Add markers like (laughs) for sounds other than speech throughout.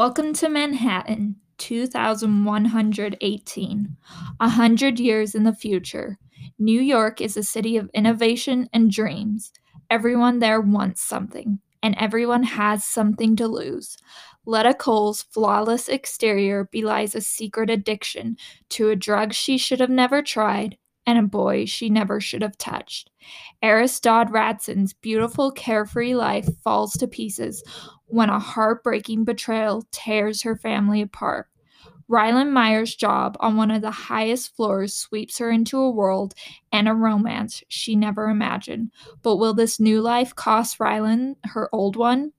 Welcome to Manhattan, 2118. A hundred years in the future. New York is a city of innovation and dreams. Everyone there wants something, and everyone has something to lose. Leda Cole's flawless exterior belies a secret addiction to a drug she should have never tried and a boy she never should have touched. Eris Dodd Radson's beautiful, carefree life falls to pieces when a heartbreaking betrayal tears her family apart. Rylin Meyer's job on one of the highest floors sweeps her into a world and a romance she never imagined. But will this new life cost Rylin her old one?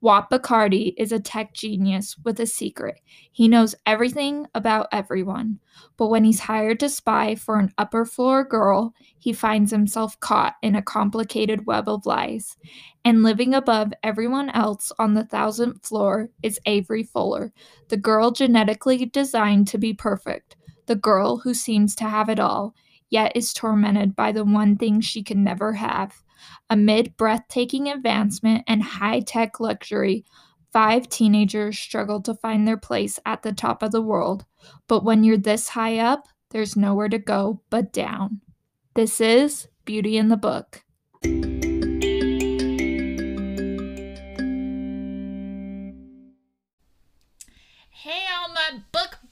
Watt Bakradi is a tech genius with a secret. He knows everything about everyone. But when he's hired to spy for an upper floor girl, he finds himself caught in a complicated web of lies. And living above everyone else on the thousandth floor is Avery Fuller, the girl genetically designed to be perfect, the girl who seems to have it all, yet is tormented by the one thing she can never have. Amid breathtaking advancement and high tech luxury, five teenagers struggle to find their place at the top of the world. But when you're this high up, there's nowhere to go but down. This is Beauty in the Book.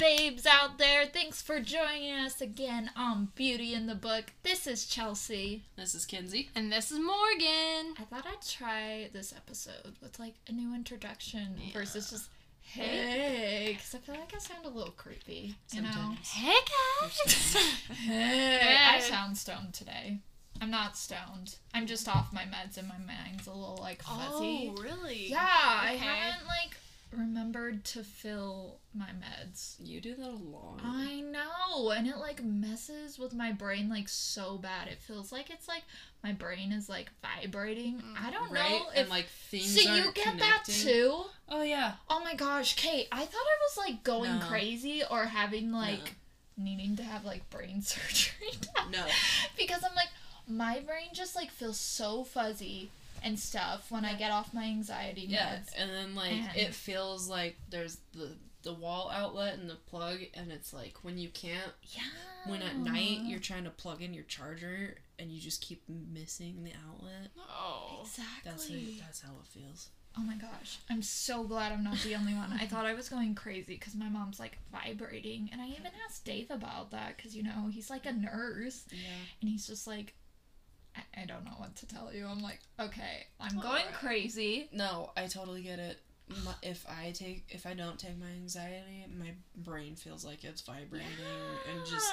Babes out there. Thanks for joining us again on Beauty in the Book. This is Chelsea. This is Kinsey. And this is Morgan. I thought I'd try this episode with like a new introduction versus just hey, because I feel like I sound a little creepy. You know? Sometimes. Hey guys. (laughs) Hey, I sound stoned today. I'm not stoned. I'm just off my meds and my mind's a little like fuzzy. oh, really? Yeah, I haven't like remembered to fill my meds. You do that a lot. I know, and it like messes with my brain like so bad. It feels like it's like my brain is like vibrating. Mm, I don't right? know if and like things so. You get that too? Oh yeah. Oh my gosh, Kate! I thought I was like going No. crazy or having like needing to have like brain (laughs) surgery. No. because I'm like my brain just like feels so fuzzy and stuff when I get off my anxiety Yeah. meds. And then like And- it feels like there's the the wall outlet and the plug and it's like when you can't Yeah. when at night you're trying to plug in your charger and you just keep missing the outlet. Oh. exactly. That's it. That's how it feels. Oh my gosh. I'm so glad I'm not the only one. I thought I was going crazy because my mom's like vibrating. And I even asked Dave about that because, you know, he's like a nurse. Yeah. And he's just like, I, I don't know what to tell you. I'm like, okay, I'm going Alright. crazy. No, I totally get it. My, if I take if I don't take my anxiety, my brain feels like it's vibrating and just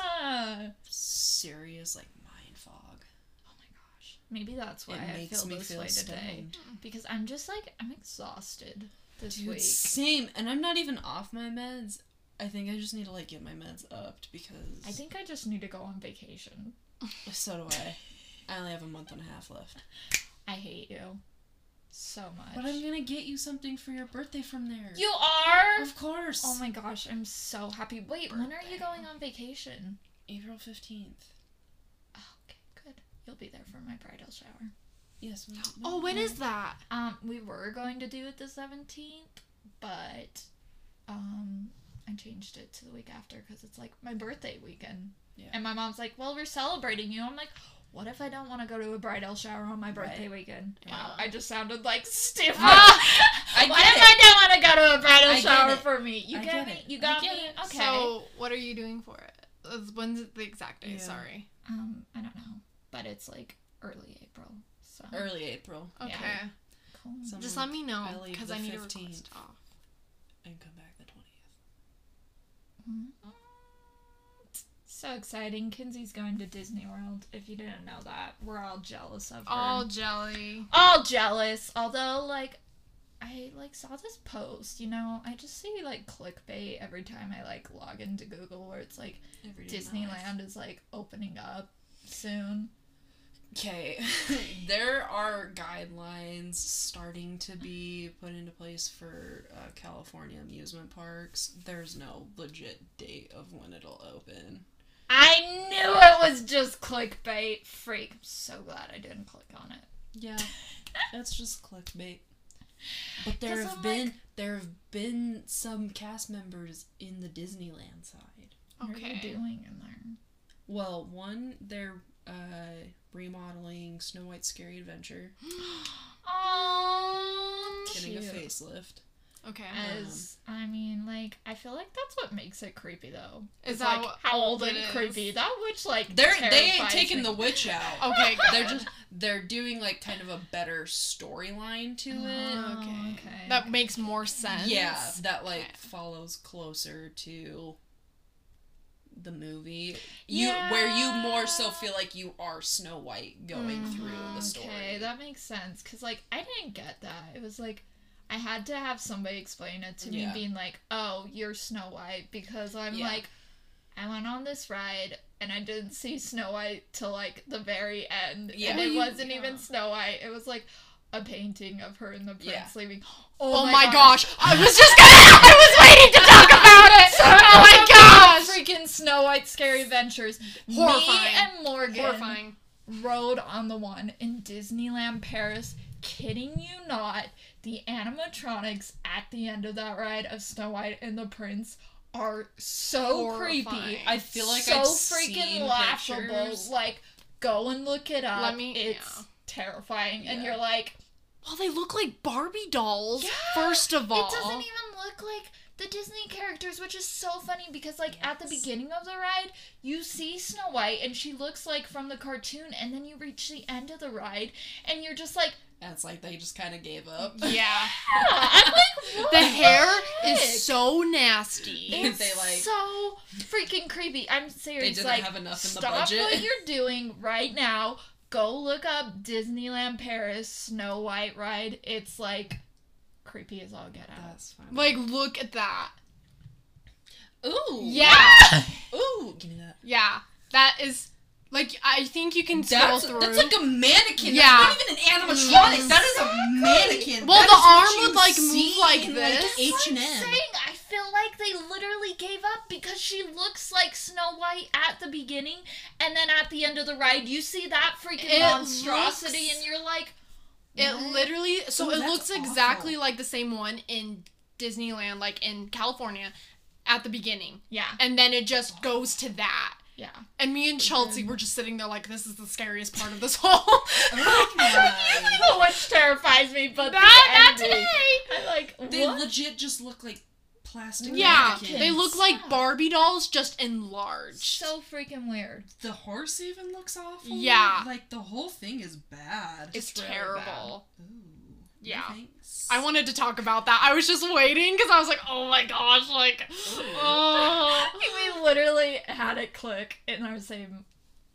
serious like mind fog. Oh my gosh. Maybe that's why it I makes feel me this feel way today. Because I'm just like, I'm exhausted this Dude, week. same. And I'm not even off my meds. I think I just need to like get my meds upped because I think I just need to go on vacation. so do I. (laughs) I only have a month and a half left. I hate you so much. But I'm gonna get you something for your birthday from there. You are? Of course. Oh my gosh, I'm so happy. Wait, when are you going on vacation? April fifteenth. Oh, okay, good. You'll be there for my bridal shower. Yes. we- (gasps) Oh, when is that? Um, we were going to do it the 17th, but um, I changed it to the week after because it's like my birthday weekend. Yeah. And my mom's like, "Well, we're celebrating you." I'm like, "What if I don't want to go to a bridal shower on my birthday weekend?" Wow, I just sounded like stupid. (laughs) I what if it. I don't want to go to a bridal I shower for me? You get, get me? it. You got me? it. Okay. So, what are you doing for it? When's the exact day? Yeah. Sorry. um, I don't know, but it's like early April. So Early April. Okay. Yeah. cool. Some- Just let me know because the I need a 15th. request off. And come back the twentieth. So exciting. Kinsey's going to Disney World. If you didn't know that, we're all jealous of her. All jelly. all jealous. Although, like, I like saw this post. You know, I just see like clickbait every time I like log into Google, where it's like Disneyland is like opening up soon. Okay, (laughs) there are guidelines starting to be put into place for uh, California amusement parks. There's no legit date of when it'll open. I knew it was just clickbait. Freak. I'm so glad I didn't click on it. Yeah, (laughs) that's just clickbait. But there have I'm been like- there have been some cast members in the Disneyland side. What are you doing in there? Well, one they're uh, remodeling Snow White's Scary Adventure, (gasps) Oh, getting a facelift. Okay. As I mean, like I feel like that's what makes it creepy, though. Is It's that like how how old old and it is? creepy that witch like They're they ain't taking me. the witch out. (laughs) Okay. (laughs) Good. They're just they're doing like kind of a better storyline to oh, it. Oh, okay. okay. That makes more sense. Yeah, that like Okay. follows closer to the movie. You where you more so feel like you are Snow White going mm-hmm. through the story. Okay, that makes sense. Cause like I didn't get that. It was like I had to have somebody explain it to me, Yeah. being like, "Oh, you're Snow White," because I'm Yeah. like, I went on this ride and I didn't see Snow White till like the very end, Yeah. and it you- wasn't yeah. even Snow White. It was like a painting of her and the prince Yeah. leaving. (gasps) Oh, oh, my gosh. I was just gonna. (laughs) I was waiting to talk (laughs) about it. So oh my gosh. Freaking Snow White Scary Adventures. Me and Morgan Horrifying. rode on the one in Disneyland Paris. Kidding you not, the animatronics at the end of that ride of Snow White and the Prince are so Horrifying. creepy. I feel like so I've freaking laughable. pictures. Like, go and look it up. Let me- It's yeah. terrifying, and you're like, Well, they look like Barbie dolls. Yeah. First of all. It doesn't even look like the Disney characters, which is so funny because, like, at the beginning of the ride, you see Snow White and she looks like from the cartoon, and then you reach the end of the ride and you're just like, And it's like they just kind of gave up. Yeah. (laughs) I'm like, what The hair heck? is so nasty. It's They, like- so freaking creepy. I'm serious. They didn't like, have enough in the stop budget. what (laughs) you're doing right now. Go look up Disneyland Paris Snow White ride. It's like creepy as all get out. That's fine. Like, look at that. Ooh. Yeah. (laughs) Ooh. Give me that. Yeah. That is. Like, I think you can scroll That's, through. that's like a mannequin. Yeah. That's not even an animatronic. That is a mannequin. Well, That the arm would, like, move like in, this. H That's and what I'm saying. I feel like they literally gave up because she looks like Snow White at the beginning, and then at the end of the ride, you see that freaking It monstrosity, looks- and you're like, It what? literally so Ooh, it that's looks awful. exactly like the same one in Disneyland, like in California, at the beginning, yeah, and then it just goes to that. yeah. And me and Chelsea were just sitting there like, this is the scariest part of this (laughs) whole. (laughs) the (laughs) witch terrifies me, but That- the that ending, today. I like They what? legit just look like plastic yeah, mannequins. they look like Barbie dolls, just enlarged. so freaking weird. The horse even looks awful. Yeah. Like the whole thing is bad. it's it's really terrible. Ooh. Yeah. Thanks. I wanted to talk about that. I was just waiting because I was like, oh my gosh, like, oh. (laughs) we literally had it click in our same.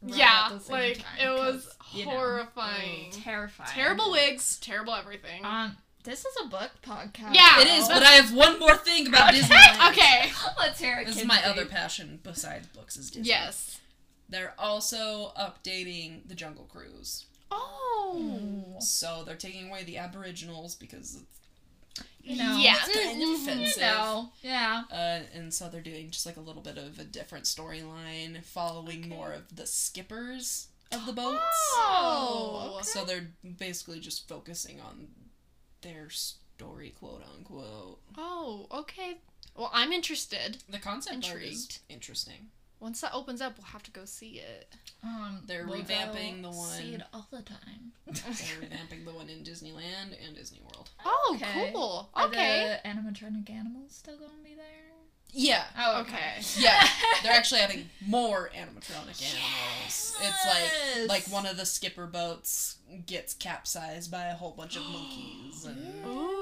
ride yeah, at the same like time, it was 'cause, you know, horrifying. terrifying. Terrible wigs, terrible everything. Um, this is a book podcast. Yeah. It is, but I have one more thing about Okay. Disneyland. okay. let's hear it. This is my other passion besides books is Disney. Yes. They're also updating the Jungle Cruise. Oh. So they're taking away the Aboriginals because it's You know. Yeah. it's kind of Mhm. offensive. You know. Yeah. Uh, and so they're doing just like a little bit of a different storyline, following more of the skippers of the boats. Oh. okay. So they're basically just focusing on their story, quote unquote. Oh, okay. Well, I'm interested. The concept art is interesting. Once that opens up, we'll have to go see it. Um, They're we'll revamping go the one- See it all the time. They're (laughs) revamping the one in Disneyland and Disney World. Oh, Okay. cool. Are Okay. the animatronic animals still gonna be there? Yeah. Oh, okay. (laughs) Yeah, they're actually adding more animatronic animals. Yes! It's like like one of the skipper boats gets capsized by a whole bunch of monkeys and Ooh.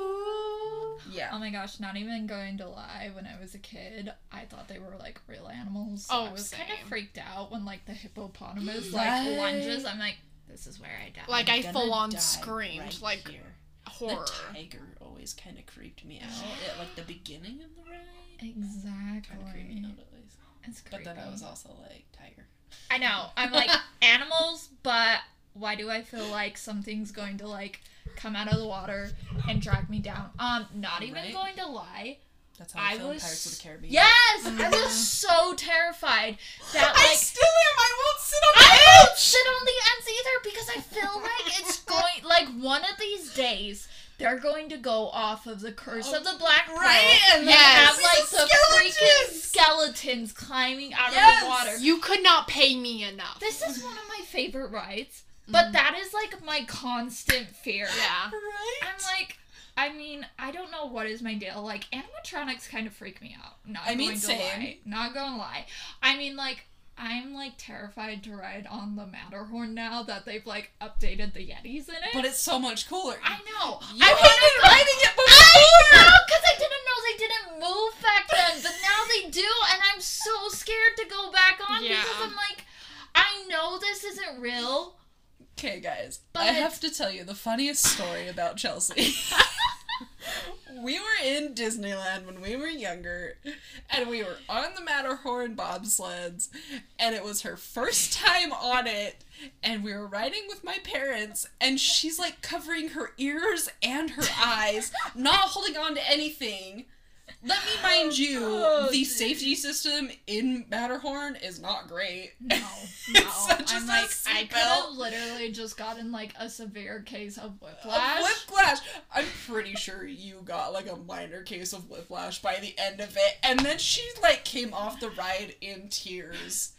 Yeah. Oh my gosh, not even going to lie, when I was a kid, I thought they were like real animals. So Oh, I was kind of freaked out when like the hippopotamus Right. like lunges. I'm like, this is where I die. Like, I'm I full on screamed, right like, here. Horror. The tiger always kind of creeped me out at like the beginning of the ride. exactly. Kind of creeped me out at least. It's But then I was also like tiger. I know. I'm like (laughs) animals, but why do I feel like something's going to like come out of the water and drag me down? Um, not even Right. going to lie. That's how I, I filmed was- Pirates of the Caribbean. Yes, I was so terrified that like I still am. I won't sit on the I edge. don't sit on the ends either because I feel like it's (laughs) going like one of these days they're going to go off of the Curse of the Black Pearl. Right? And Yes. Have like the freaking skeletons. skeletons climbing out Yes. of the water. You could not pay me enough. This is one of my favorite rides, but mm-hmm. that is like my constant fear. yeah. Right? I'm like, I mean, I don't know what is my deal. Like animatronics kind of freak me out. Not I mean, going to same. lie. Not gonna lie. I mean, like. I'm like terrified to ride on the Matterhorn now that they've like updated the Yetis in it. but it's so much cooler. I know. You I hated wanna go- riding it before. I know, because I didn't know they didn't move back then, but now they do, and I'm so scared to go back on Yeah. because I'm like, I know this isn't real. Okay, guys, But- I have to tell you the funniest story about Chelsea. (laughs) we were in Disneyland when we were younger, and we were on the Matterhorn bobsleds, and it was her first time on it, and we were riding with my parents, and she's like covering her ears and her eyes, not holding on to anything. Let me mind oh, you, Oh, the dear. safety system in Matterhorn is not great. No, (laughs) It's no. I'm like, I could have literally just gotten like a severe case of Of whiplash. whiplash. I'm pretty sure you got like a minor case of whiplash by the end of it, and then she like came off the ride in tears.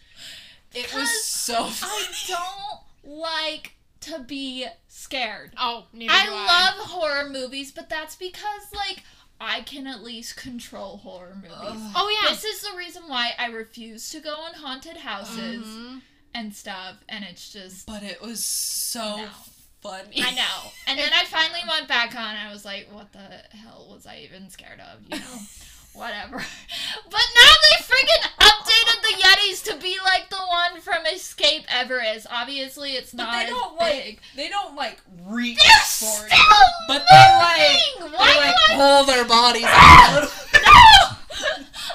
It was Because so. I don't like to be scared. Oh, neither I do love horror movies, but that's because like I can at least control horror movies. Ugh. Oh yeah. This is the reason why I refuse to go on haunted houses Mhm. and stuff, and it's just But it was so No. funny. I know. (laughs) And then I finally went back on. and I was like, what the hell was I even scared of? You know, (laughs) whatever. (laughs) But now they freaking updated the Yetis to be like the one from Escape Everest. Obviously, it's not. But they don't big. like. They don't like reach They're for it. But they like. moving! They Why like I pull their bodies (laughs) out. (laughs) No!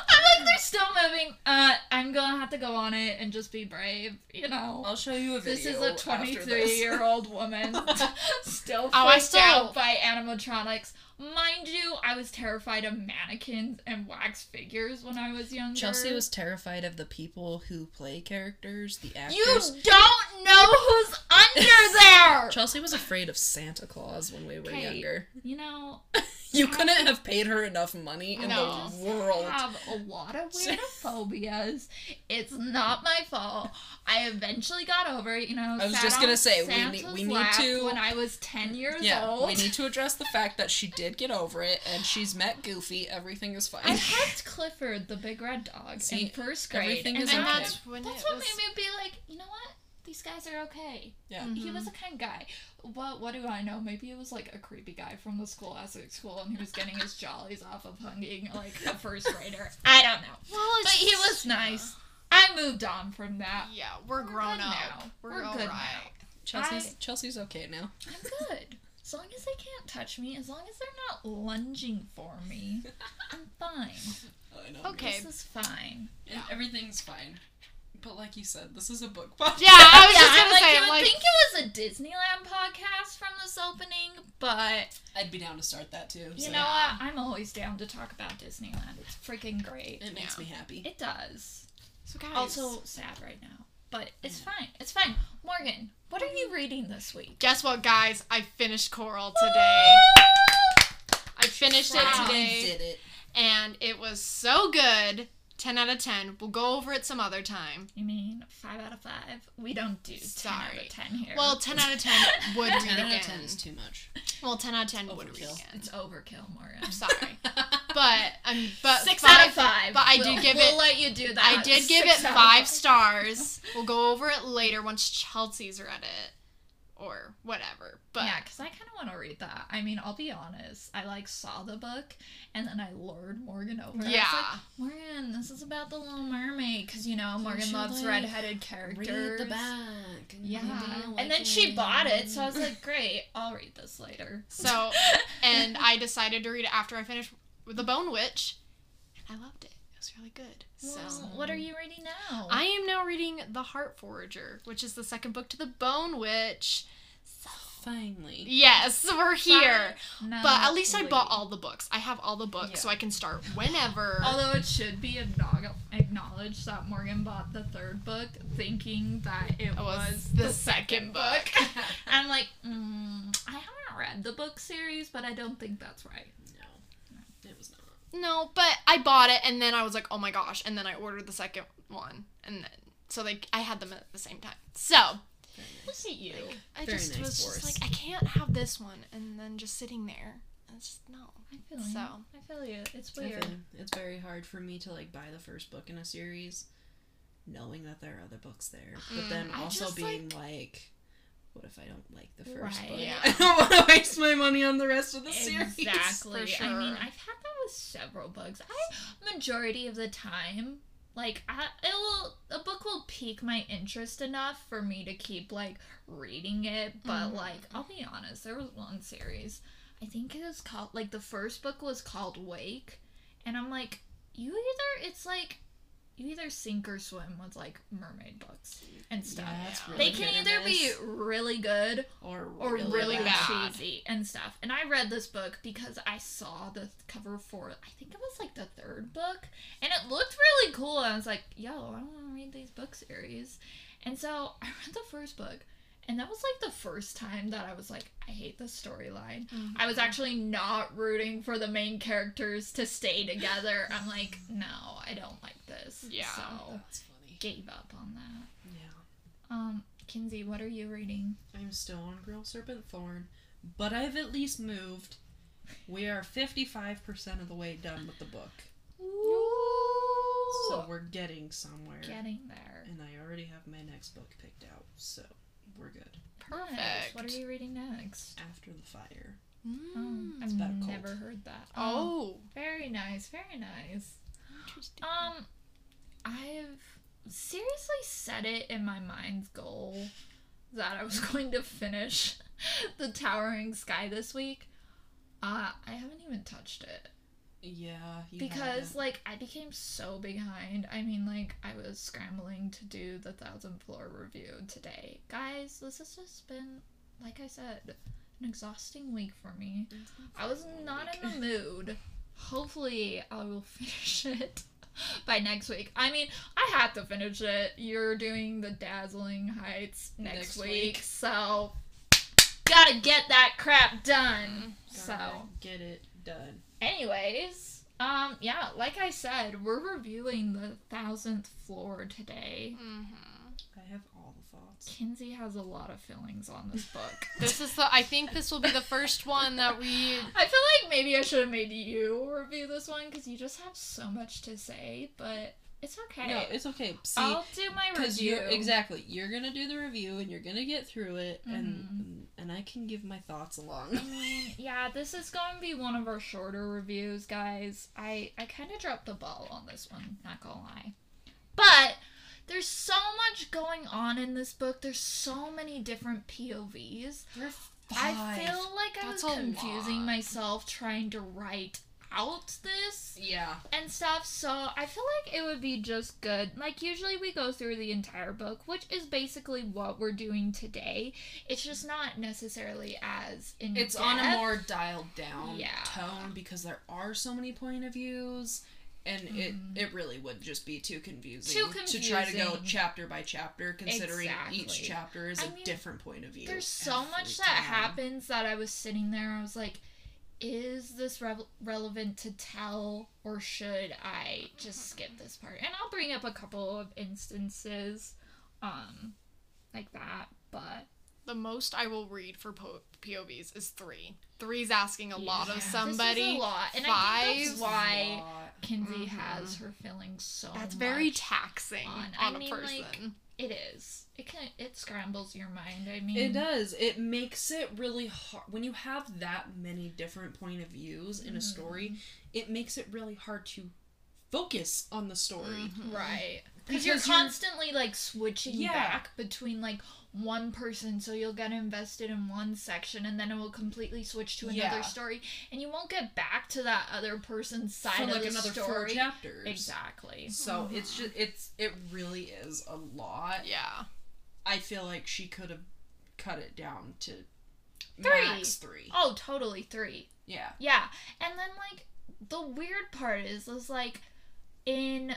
I'm like, they're still moving. Uh, I'm gonna have to go on it and just be brave, you know. I'll show you a video. This is a 23 year old woman (laughs) still freaked Oh, I still- out by animatronics. Mind you, I was terrified of mannequins and wax figures when I was younger. Chelsea was terrified of the people who play characters, the actors. You don't know who's under there! Chelsea was afraid of Santa Claus when we were Okay. younger. You know, (laughs) You couldn't have paid her enough money in No. the world. I have a lot of weird phobias. It's not my fault. I eventually got over it. You know, I was just gonna say, we Santa's need- we need to- when I was ten years Yeah, old. we need to address the fact that she did get over it and she's met Goofy. Everything is fine. I hugged Clifford, the big red dog, See, in first grade, everything and is And okay. that's when That's it what was. made me be like, you know what? These guys are okay. Yeah. He Mhm. was a kind guy. What what do I know? Maybe it was like a creepy guy from the school Essex school, and he was getting his jollies off of hugging like a first grader. I don't know, Well, but he was nice. I moved on from that. Yeah, we're We're grown good up. now. We're, We're good right. Chelsea's I- Chelsea's okay now. I'm good. As long as they can't touch me, as long as they're not lunging for me, (laughs) I'm fine. I know. Okay. This is fine. And everything's fine. But like you said, this is a book podcast. Yeah, I was yeah, just gonna like, say, you would like, think it was a Disneyland podcast from this opening, but I'd be down to start that too. you so know what? I'm always down to talk about Disneyland. It's freaking great. It makes Yeah. me happy. It does. so guys. I'm also sad right now, but it's fine. It's fine. Morgan, what are you reading this week? guess what, guys? I finished Coral today. I finished it Wow. today, did it. and it was so good. 10 out of 10. We'll go over it some other time. You mean five out of five? We don't do ten out Sorry. of ten here. Well, 10 out of 10 (laughs) would read 10 out of 10 is too much. Well, 10 out of 10 would read Overkill. again. it's overkill, Morgan. I'm sorry. (laughs) But, I'm um, but Six five, out of five. but I We'll- do give we'll it- let you do that. I did give Six it out five stars. We'll go over it later once Chelsea's read it. Or whatever. But yeah, because I kind of want to read that. I mean, I'll be honest. I like saw the book, and then I lured Morgan over. Yeah. like, Morgan, this is about the Little Mermaid, because you know Morgan should, loves like, redheaded characters. Read the back. Yeah, maybe and then like she bought it, so I was like, great, I'll read this later. So, and I decided to read it after I finished The Bone Witch. And I loved it. It was really good. So, what are you reading now? I am now reading The Heart Forger, which is the second book to The Bone Witch. Finally. Yes, we're here. No, But at least I bought all the books. I have all the books, Yeah. so I can start whenever. Although it should be acknow- acknowledged that Morgan bought the third book thinking that it was was, the the second second book. (laughs) I'm like, mm, I haven't read read the book series, but I don't think that's right. No, it was not. No, but I bought it and then I was like, oh my gosh, and then I ordered the second one, and then so like I had them at the same time. So Very Look nice. at you. I Very just nice was for just like, I can't have this one and then just sitting there. It's just no. I feel So. you. I feel you. It's weird. It's very hard for me to like buy the first book in a series, knowing that there are other books there, but Mm. then also just, being like, what if I don't like the first Right. book? Yeah. (laughs) I don't want to waste my money on the rest of the series. Exactly. For I mean. I've had that with several books. I majority of the time, like, I, it will a book will pique my interest enough for me to keep like reading it. But Mhm. like, I'll be honest, there was one series. I think it was called like the first book was called Wake, and I'm like, you either it's like. You either sink or swim with like mermaid books and stuff. Yeah, it's really they can either be really good or or really, really, bad. bad. cheesy and stuff. And I read this book because I saw the cover for I think it was like the third book, and it looked really cool. And I was like, "Yo, I want to read these book series," and so (laughs) I read the first book, and that was like the first time that I was like, "I hate the storyline." I was actually not rooting for the main characters to stay together. (laughs) I'm like, "No, I don't like this." Yeah. so That's funny. gave up on that. Yeah. Um, Kinsey, what are you reading? I'm still on Girl Serpent Thorn, but I've at least moved. We are 55% of the way done with the book. Ooh. So we're getting somewhere. getting there. And I already have my next book picked out, so we're good. Perfect. Nice. What are you reading next? After the Fire. Oh, Mm. I've about a cult. never heard that. Oh. very nice, very nice. Interesting. Um, I've seriously set it in my mind's goal that I was (laughs) going to finish (laughs) the Towering Sky this week. Uh, I haven't even touched it Yeah, you because, like, I became so behind. I mean, like, I was scrambling to do the Thousand Floor review today. Guys, this has just been, like I said, an exhausting week for me. I was not in the mood. Hopefully, I will (laughs) finish it (laughs) by next week. I mean, I have to finish it. You're doing the Dazzling Heights next, Next week, week. so gotta get that crap done. So, Gotta get it done. Anyways, um, yeah, like I said, we're reviewing the thousandth floor today. hmm I have all the thoughts. Kinsey has a lot of feelings on this book. (laughs) This is the. I think this will be the first one that we. (laughs) I feel like maybe I should have made you review this one because you just have so much to say, but it's okay. No, it's okay. See, I'll do my because review. you're exactly you're gonna do the review and you're gonna get through it, Mm-hmm. and and I can give my thoughts along. I mean, yeah, this is going to be one of our shorter reviews, guys. I I kind of dropped the ball on this one, not gonna lie. But there's so much going on in this book. There's so many different POVs. Five. I feel like I That's was confusing myself trying to write out this yeah. and stuff. So I feel like it would be just good. Like usually we go through the entire book, which is basically what we're doing today. It's just not necessarily as in It's on a more dialed down Yeah. tone because there are so many point of views. And it, Mhm. it really would just be too confusing, Too to try to go chapter by chapter, considering Exactly. each chapter is I a mean, different point of view. There's so much that happens that I was sitting there. I was like, is this re- relevant to tell, or should I just skip this part? And I'll bring up a couple of instances, um, like that. But The most I will read for po- POVs is three. Three's asking a lot Yeah. of This is somebody. a lot, and I think that's why Lot. Kinsey Mhm. has her feelings so. That's very taxing on- on, I a mean, person. like, It is. It can. It scrambles your mind. I mean, It does. It makes it really hard when you have that many different point of views in a story. Mm-hmm. It makes it really hard to focus on the story. Mhm. Right. Because you're Because you're- constantly like switching Yeah. back between like one person, so you'll get invested in one section and then it will completely switch to another Yeah. story, and you won't get back to that other person's side For of like the another four chapters. Exactly. So it's just it's it really is a lot. Yeah. I feel like she could have cut it down to Three. max three. Oh, totally three. Yeah. Yeah, and then like the weird part is, is like in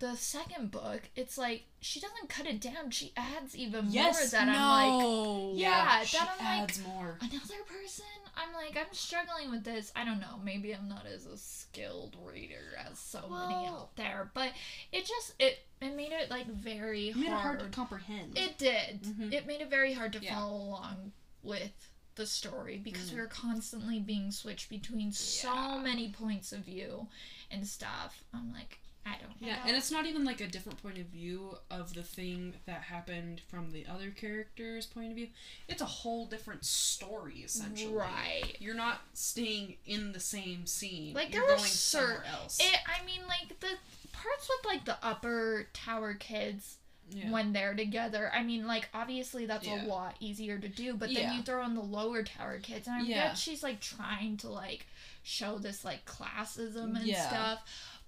the second book, it's like she doesn't cut it down; she adds even more. Yes, That I'm like, no. Yeah, she then I'm like- adds more. another person I'm like, I'm struggling with this. I don't know. Maybe I'm not as a skilled reader as so many out there, but it just it it made it like very It made it hard hard. to comprehend. It did. Mhm. It made it very hard to Yeah. follow along with the story because Mhm. we were constantly being switched between so many points of view and stuff. I'm like, I don't know. Yeah, and it's not even like a different point of view of the thing that happened from the other character's point of view. It's a whole different story, essentially. right. You're not staying in the same scene. Like, You're going somewhere else. It. I mean, like the parts with like the upper tower kids yeah. when they're together. I mean, like obviously that's Yeah. a lot easier to do, but then Yeah. you throw in the lower tower kids, and I Yeah. bet she's like trying to like show this like classism and stuff.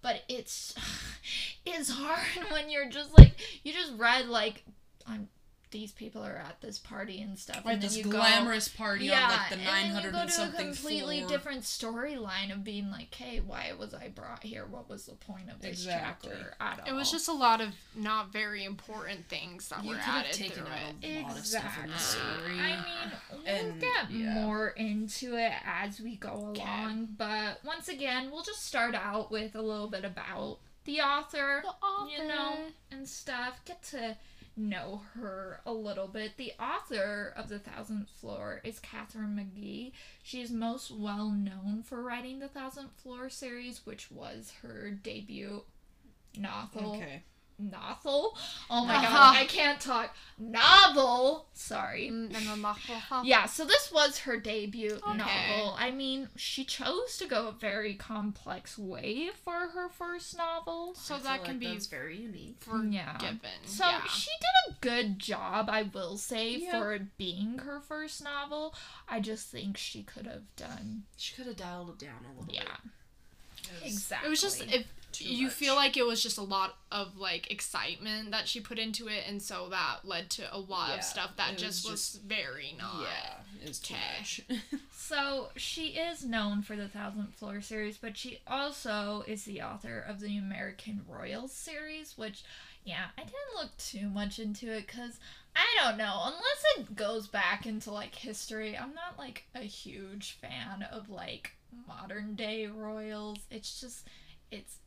But it's (sighs) it's hard (laughs) when you're just like you just read like I'm these people are at this party and stuff, Right, and then this you glamorous party yeah, on like the and 900 then you go and to a something completely floor. different storyline of being like, hey, why was I brought here? What was the point of this Exactly. chapter at all? It was just a lot of not very important things that You were could have added taken through out it. a lot of stuff in the Exactly. story. I mean, we'll And, get into it as we go along, but once again, we'll just start out with a little bit about the author, you know, and stuff. Get to know her a little bit. The author of The Thousandth Floor is Katharine McGee. She is most well known for writing the Thousandth Floor series, which was her debut novel okay. Novel. Oh my Uh-huh. god, I can't talk. Novel. Sorry. Mm, Yeah, so this was her debut Okay. novel. I mean, she chose to go a very complex way for her first novel. So I feel that like can be very unique. Yeah. forgiven. So yeah. she did a good job, I will say, Yeah. for it being her first novel. I just think she could have done. She could have dialed it down a little bit. Yeah, exactly. It was just if too you much. feel like it was just a lot of like excitement that she put into it, and so that led to a lot Yeah, of stuff it that was just was just- very not. Yeah, it's too Okay. much. (laughs) So she is known for the Thousand Floor series, but she also is the author of the American Royals series, which, yeah, I didn't look too much into it because I don't know. Unless it goes back into like history, I'm not like a huge fan of like modern day royals. It's just, it's.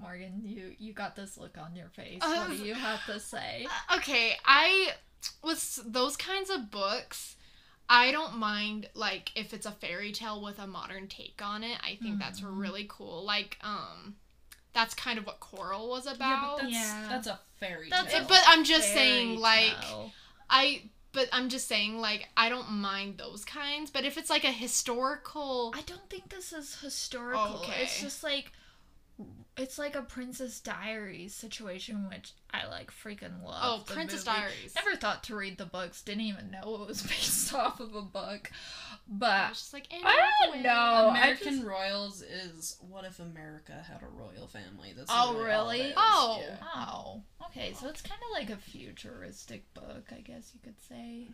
Morgan, you you got this look on your face. what do Um, you have to say? Uh, Okay, I with those kinds of books, I don't mind like if it's a fairy tale with a modern take on it. I think that's Mhm. really cool. Like um that's kind of what Coral was yeah, but about. that's, Yeah. that's a fairy That's tale. a but I'm just Fairy saying like tale. I but I'm just saying like I don't mind those kinds, but if it's like a historical I don't think this is historical. It's just like it's like a Princess Diaries situation, which I like freaking love. Oh, Princess movie. Diaries. Never thought to read the books. Didn't even know it was (laughs) based off of a book. I But was just like I don't know. I American just- Royals is what if America had a royal family? That's Oh, really? Oh. yeah. oh, okay. So it's kind of like a futuristic book, I guess you could say.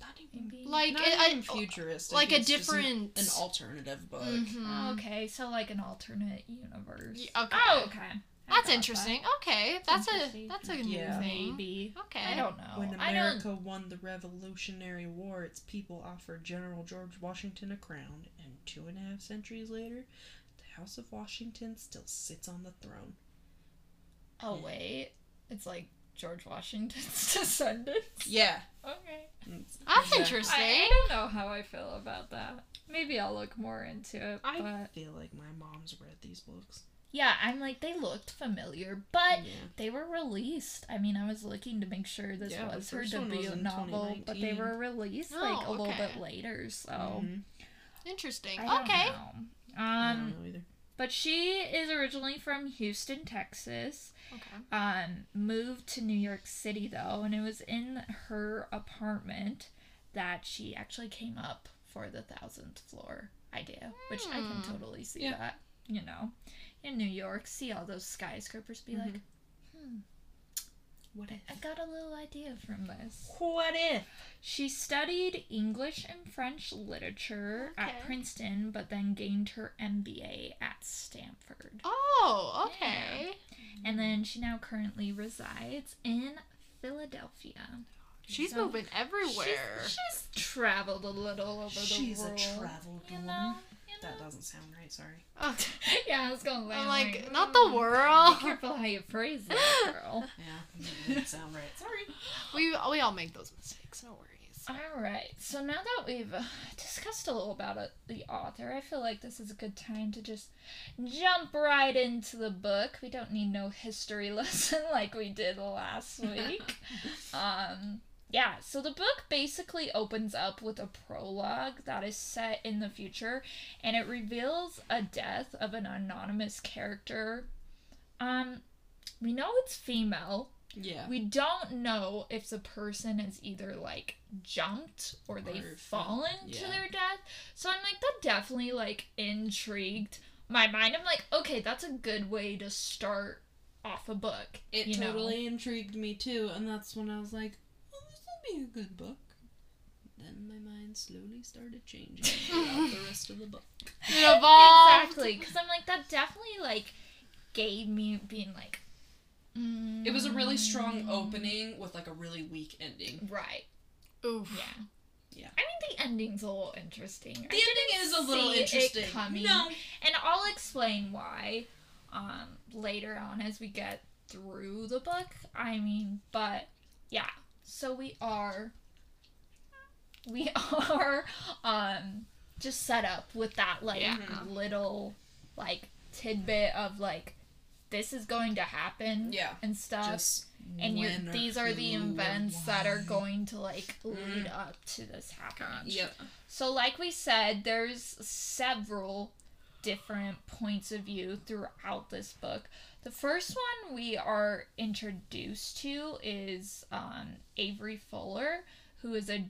Not even, Maybe. Like not it- even I- futuristic. like a it's just an- different- an, alternative book. Mhm. Oh, okay, so like an alternate universe. Ye- okay. Oh, okay. I That's interesting. that. Okay, that's a that's a new Yeah. thing. Maybe. Okay. I don't know. When I don't. America won the Revolutionary War, its people offered General George Washington a crown, and two and a half centuries later, the House of Washington still sits on the throne. Oh wait, it's like George Washington's (laughs) descendants. Yeah. Okay. It's- That's yeah. interesting. I, I don't know how I feel about that. Maybe I'll look more into it. I but feel like my mom's read these books. yeah, I'm like they looked familiar, but yeah. they were released. I mean, I was looking to make sure this Yeah, was her first one was debut novel, but they were released Oh, like a little bit later. So Mhm. Interesting. I don't Okay. know. I Um, don't know either. But she is originally from Houston, Texas. Okay. um, moved to New York City though, and it was in her apartment that she actually came up for the thousandth floor idea, which I can Hmm. totally see Yeah. that. You know, in New York, see all those skyscrapers, be like, hmm, What if? I got a little idea from this. What if? She studied English and French literature at Princeton, but then gained her MBA at Stanford. Oh, okay. And then she now currently resides in Philadelphia. She's So- moving everywhere. She's, she's traveled a little over She's the a world. travel you woman. know, you That doesn't sound right. Sorry. (laughs) Oh, yeah, I was gonna. I'm land like, not the world. Be world. careful how you phrase that, (laughs) girl. Yeah, that didn't sound right. Sorry. We we all make those mistakes. No worries. All right. So now that we've uh, discussed a little about it, the author, I feel like this is a good time to just jump right into the book. We don't need no history (laughs) lesson like we did last week. um, yeah. So the book basically opens up with a prologue that is set in the future, and it reveals a death of an anonymous character. Um, we know it's female. Yeah. We don't know if the person is either like jumped or they've fallen to their death. So I'm like, that definitely like intrigued my mind. I'm like, okay, that's a good way to start off a book. It you know? totally intrigued me too, and that's when I was like, "Oh, this will be a good book." Then my mind slowly started changing (laughs) throughout the rest of the book. It evolved. Exactly, because I'm like, that definitely like gave me being like, mm, It was a really strong opening with like a really weak ending. Right. Oof. Yeah. Yeah. I mean, the ending's a little interesting. The I ending is a little see it interesting. coming. No, And I'll explain why um, later on as we get through the book. I mean, but yeah. So we are we (laughs) are um just set up with that like Yeah. little like tidbit of like this is going to happen Yeah. and stuff just and or these are the events that are going to like lead Mm. up to this happening Yep. so, like we said, there's several different points of view throughout this book. The first one we are introduced to is um, Avery Fuller, who is a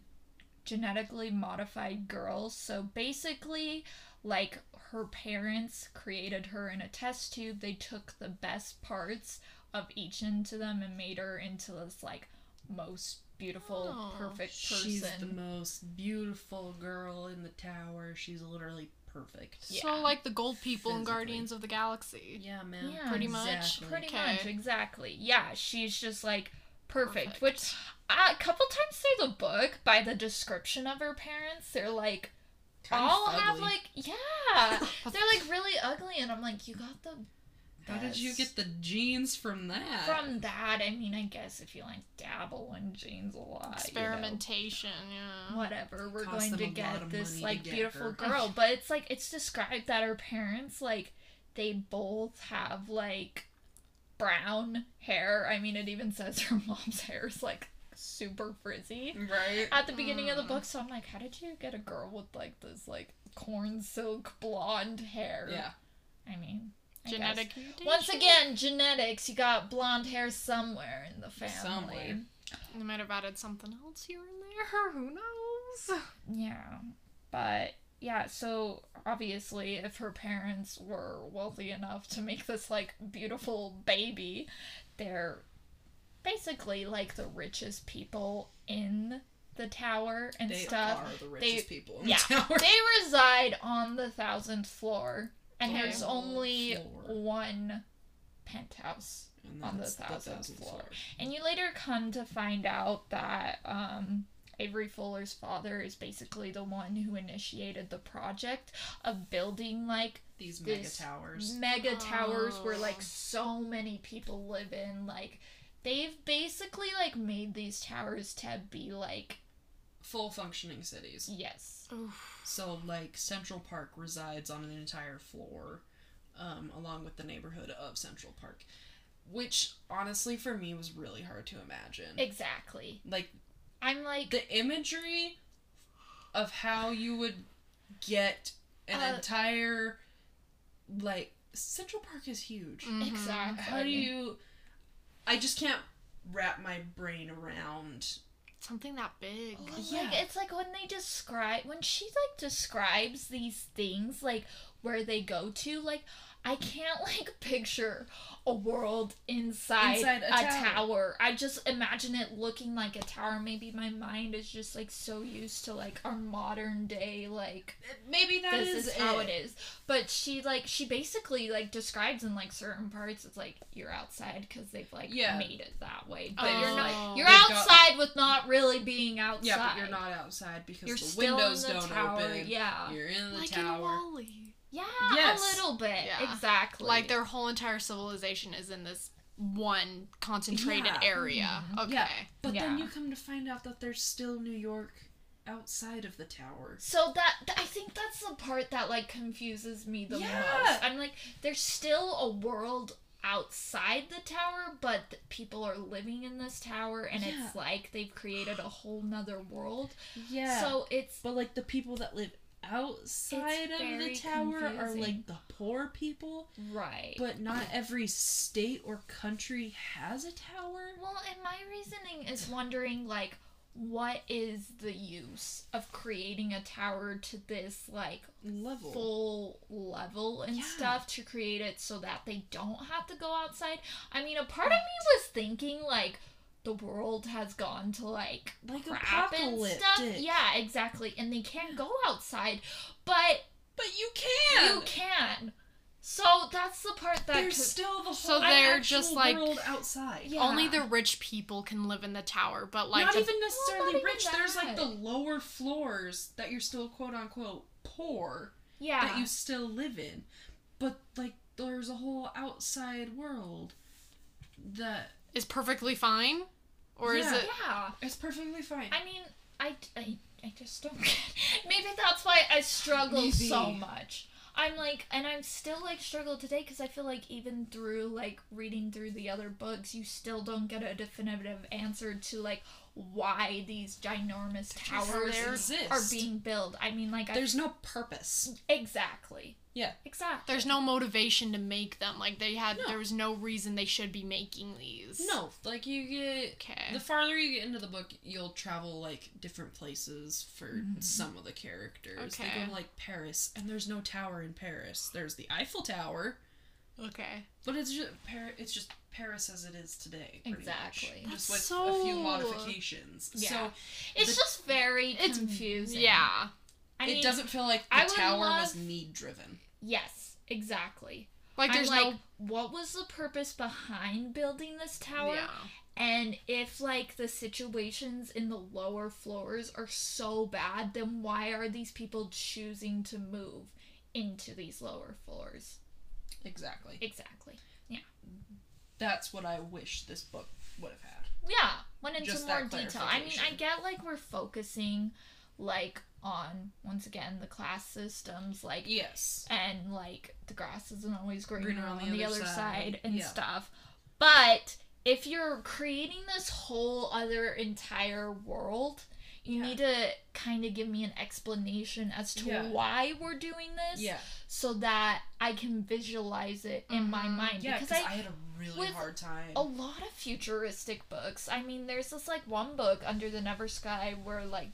genetically modified girl. So, basically, like her parents created her in a test tube, they took the best parts of each into them and made her into this, like, most beautiful, Oh, perfect person. She's the most beautiful girl in the tower. She's literally perfect. Yeah. So like the gold people in Guardians of the Galaxy. Yeah, man. Yeah, Pretty much. Exactly. Pretty Okay. much, exactly. Yeah, she's just like perfect. Perfect. Which uh, a couple times through the book, by the description of her parents, they're like Kind all have like yeah, (laughs) they're like really ugly, and I'm like, you got the. How did you get the genes from that? from that? I mean, I guess if you like dabble in genes a lot, you know, Experimentation, yeah. whatever, we're Cost going to get this like get beautiful her. girl. (laughs) But it's like it's described that her parents like they both have like brown hair. I mean, it even says her (laughs) mom's hair is like super frizzy right? at the beginning of the Mm. book. So I'm like, how did you get a girl with like this like corn silk blonde hair? Yeah. I mean, I guess. Genetic mutation. Once again, genetics. You got blonde hair somewhere in the family. Somewhere. They might have added something else here and there. (laughs) Who knows? Yeah. But yeah, so obviously if her parents were wealthy enough to make this like beautiful baby, they're basically like the richest people in the tower and They stuff. are the richest people in yeah, the tower. they reside on the thousandth floor. And Okay. there's only Floor. one penthouse on the that's thousandth floor. And you later come to find out that um, Avery Fuller's father is basically the one who initiated the project of building like These mega this towers. mega towers where Oh. like so many people live in. Like they've basically like made these towers to be like Full functioning cities. yes. Oof. So, like, Central Park resides on an entire floor, um, along with the neighborhood of Central Park. Which, honestly, for me was really hard to imagine. Exactly. like, I'm like the imagery of how you would get an Uh, entire like Central Park is huge. Mhm. exactly. How do you I just can't wrap my brain around Something that big. Oh, like Yeah. it's like when they describe when she like describes these things like where they go to like I can't like picture a world inside, Inside a a, tower. tower. I just imagine it looking like a tower. Maybe my mind is just like so used to like our modern day like Maybe that this is is how it is. But she like she basically like describes in like certain parts it's like you're outside because they've like Yeah. made it that way. But you're Oh. not you're They've got- outside with not really being outside. Yeah, but you're not outside because You're the still windows in the don't tower. open. Yeah. You're in the like in tower. Wally. Yeah, Yes. a little bit. Yeah. Exactly. Like their whole entire civilization is in this one concentrated Yeah. area. Mhm. Okay. Yeah. But then you come to find out that there's still New York outside of the tower. So that th- I think that's the part that like confuses me the Yeah. most. I'm like, there's still a world outside the tower, but th- people are living in this tower, and Yeah. it's like they've created a whole nother world. Yeah. So it's but like the people that live outside of the tower are like the poor people, right. but not every state or country has a tower. well, and my reasoning is wondering like. What is the use of creating a tower to this like Level. full level and Yeah. stuff to create it so that they don't have to go outside. I mean, a part of me was thinking like the world has gone to like Like crap and stuff. Yeah, exactly. And they can't go outside, but But you can. you can. So that's the part that There's could- still the whole So they're actual just, like- world outside. Yeah. Only the rich people can live in the tower, but like not the- even necessarily not even rich. There's like the lower floors that you're still quote unquote poor yeah. that you still live in, but like there's a whole outside world that is perfectly fine, or is Yeah. it? yeah. is perfectly fine. I mean, I, I, I just don't get. (laughs) Maybe that's why I struggle Maybe. so much. I'm like, and I'm still like struggle today because I feel like even through like reading through the other books, you still don't get a definitive answer to like why these ginormous towers exist. are being built. I mean, like, I, There's no purpose. exactly. Yeah. Exactly. There's no motivation to make them. Like they had, No. there was no reason they should be making these. No, like you get Okay. the farther you get into the book, you'll travel like different places for Mhm. some of the characters. Okay. They go to like Paris, and there's no tower in Paris. There's the Eiffel Tower, Okay. but it's just Par- It's just Paris as it is today. Exactly. Much. Just That's with a few so- modifications. Yeah. So It's the- just very It's confusing. Yeah. I it mean, doesn't feel like the I tower love- was need driven. Yes, exactly. Like I'm there's like, no. what was the purpose behind building this tower? Yeah. And if like the situations in the lower floors are so bad, then why are these people choosing to move into these lower floors? Exactly. Exactly. That's what I wish this book would have had. Yeah, went into Just more detail. I mean, I get like we're focusing like on once again the class systems like Yes. and like the grass isn't always greener, Greener on, the, other side, side, and yeah. stuff. But if you're creating this whole other entire world, you Yeah. need to kind of give me an explanation as to Yeah. why we're doing this Yeah. so that I can visualize it in my Mhm. mind. Yeah, because because I, I, had a really with hard time. a lot of futuristic books. I mean, there's this like one book, Under the Never Sky, where like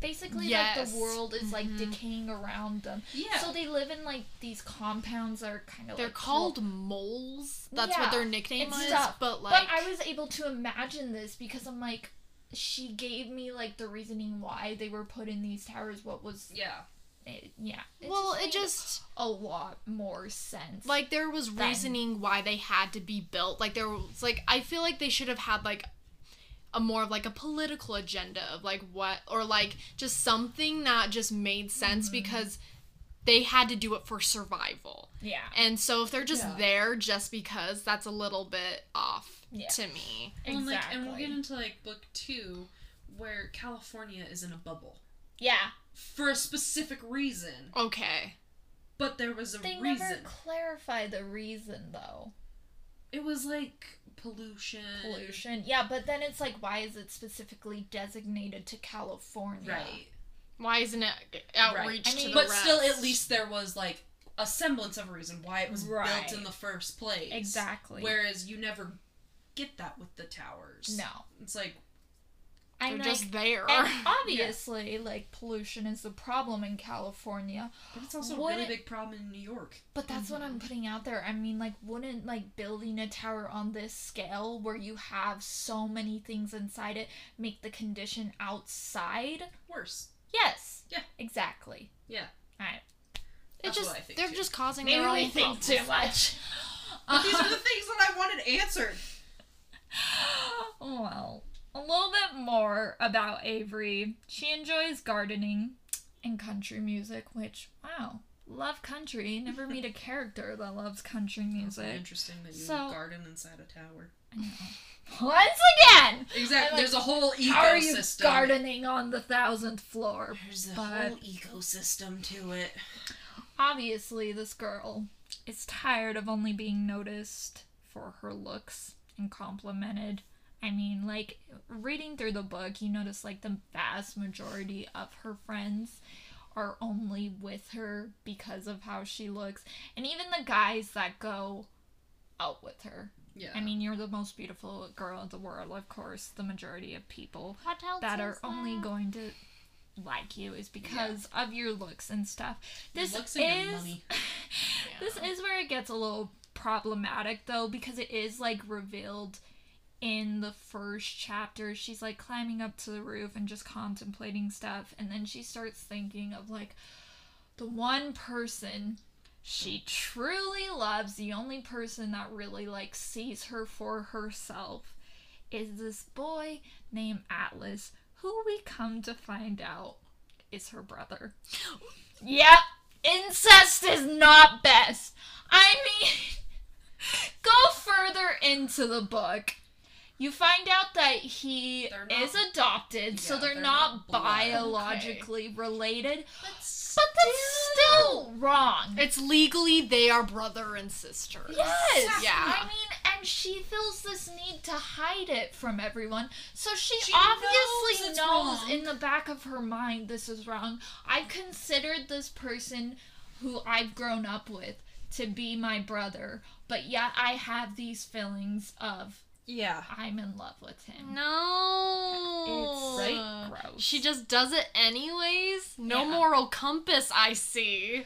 basically like the world is like Mhm. decaying around them. yeah. So they live in like these compounds that are kind of They're like called moles. That's Yeah, what their nickname it's is. stuff. But like, But I was able to imagine this because I'm like, she gave me like the reasoning why they were put in these towers. What was yeah. It, yeah? It well, just it just a lot more sense. like there was Then- reasoning why they had to be built. Like there was like I feel like they should have had like a more of like a political agenda of like what or like just something that just made sense Mhm. because they had to do it for survival. yeah, And so if they're just Yeah. there just because that's a little bit off Yeah. to me. Well, and, exactly. like, and we'll get into like book two, where California is in a bubble yeah, for a specific reason, Okay. but there was a they reason. never clarify the reason though. It was like pollution. Pollution, yeah, but then it's like, why is it specifically designated to California? Right. Why isn't it outreach I to mean- the But rest? still, at least there was like a semblance of a reason why it was Right. built in the first place. Exactly. Whereas you never get that with the towers. No. It's like, I They're like, just there. and (laughs) obviously, like pollution is a problem in California, But it's also a Wouldn't- really big problem in New York. but that's what I'm putting out there. I mean, like, wouldn't like building a tower on this scale, where you have so many things inside it, make the condition outside? Worse. Yes. Yeah. Exactly. Yeah. All right. It That's just what I think, they're too. just causing Maybe their we own think too much. But these are the (laughs) things that I wanted answered. well, a little bit more about Avery. She enjoys gardening and country music, which, wow, love country. Never meet a (laughs) character that loves country music. Interesting that you So- garden inside a tower. Once again, Exactly. Like, There's a whole ecosystem. are you gardening on the thousandth floor? There's a But- whole ecosystem to it. Obviously, this girl is tired of only being noticed for her looks and complimented. I mean, like, reading through the book, you notice, like, the vast majority of her friends are only with her because of how she looks. And even the guys that go out with her. Yeah. I mean, you're the most beautiful girl in the world, of course, the majority of people that are is only there? going to like you is because of your looks and stuff. This looks is and (laughs) your this is where it gets a little problematic though because it is like revealed in the first chapter she's like climbing up to the roof and just contemplating stuff and then she starts thinking of like the one person she truly loves the only person that really like sees her for herself is this boy named Atlas who we come to find out is her brother. Yep incest is not best. I mean (laughs) go further into the book you find out that he not- is adopted, so they're, they're not, not blood. biologically related. But But that's still wrong. It's legally they are brother and sister. Yes. Yeah. I mean, and she feels this need to hide it from everyone. So she, She obviously knows knows, wrong. in the back of her mind this is wrong. I've considered this person who I've grown up with to be my brother, but yet I have these feelings of yeah. I'm in love with him. No. It's Right? gross. She just does it anyways. No Yeah. moral compass, I see.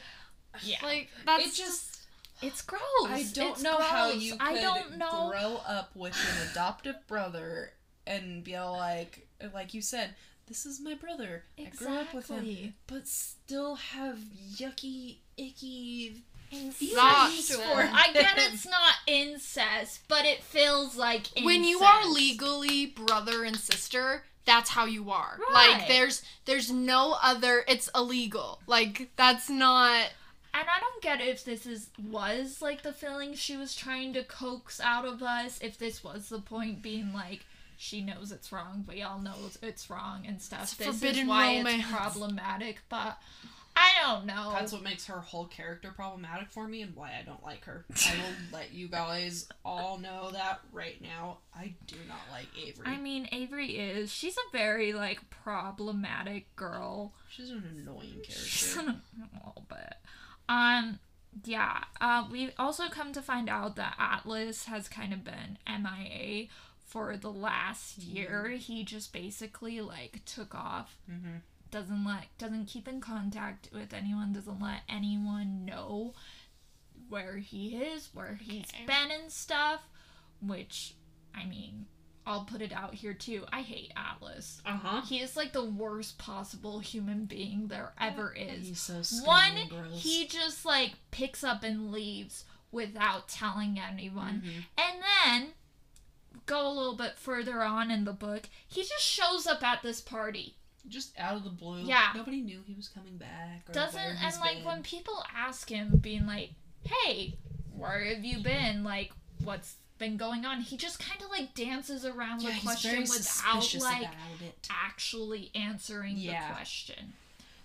yeah. Like that's It just it's gross. I don't It's know how you could I don't know. grow up with an adoptive brother and be all like like you said, this is my brother. Exactly. I grew up with him. But still have yucky, icky Thoughts feelings for for I get it's not incest, but it feels like incest. when you are legally brother and sister, that's how you are. Right. Like there's there's no other it's illegal. Like that's not And I don't get if this is was like the feeling she was trying to coax out of us. If this was the point, being like she knows it's wrong, but y'all know it's wrong and stuff. It's this is why romance. it's problematic, but I don't know. That's what makes her whole character problematic for me and why I don't like her. (laughs) I will let you guys all know that right now. I do not like Avery. I mean, Avery is. She's a very like problematic girl. She's an annoying She's character. (laughs) a little bit. Um, yeah. Uh, we also come to find out that Atlas has kind of been MIA for the last year. He just basically like took off. Mm-hmm. Doesn't let doesn't keep in contact with anyone. Doesn't let anyone know where he is, where he's Okay. been and stuff. Which, I mean, I'll put it out here too. I hate Atlas. Uh huh. He is like the worst possible human being there ever is. He's so scummy One, gross. he just like picks up and leaves without telling anyone. Mhm. And then go a little bit further on in the book, he just shows up at this party. Just out of the blue. Yeah. Nobody knew he was coming back. Or Doesn't where he's and like been. when people ask him being like, "Hey, where have you been? Like what's been going on?" He just kind of like dances around yeah, the question without like actually answering Yeah. the question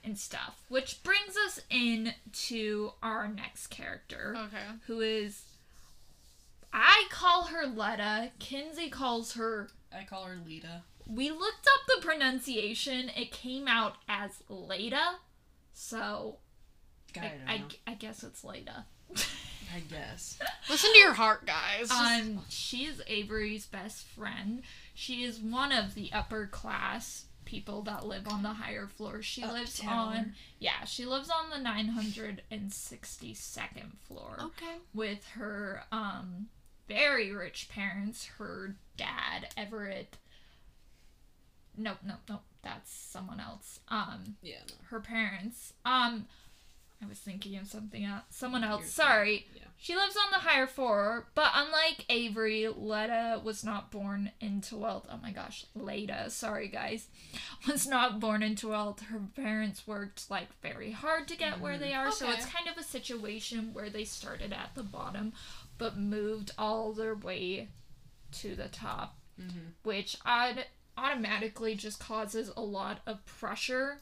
and stuff. Which brings us in to our next character, Okay. who is I call her Letta. Kinsey calls her. I call her Lita. We looked up the pronunciation. It came out as Leda, so God, I, I, I. I guess it's Leda. I guess. (laughs) Listen to your heart, guys. Um, she is Avery's best friend. She is one of the upper class people that live on the higher floor. She lives on yeah, she lives on the 962nd floor okay. with her um very rich parents, her dad, Everett Nope, nope, nope. That's someone else. Um Yeah. No. her parents. Um, I was thinking of something else. Someone else. You're- Sorry. yeah. She lives on the higher floor, but unlike Avery, Letta was not born into wealth. Oh my gosh, Leda. Sorry, guys, (laughs) was not born into wealth. Her parents worked like very hard to get where they are, okay. so it's kind of a situation where they started at the bottom, but moved all their way to the top Mm-hmm. which aud- automatically just causes a lot of pressure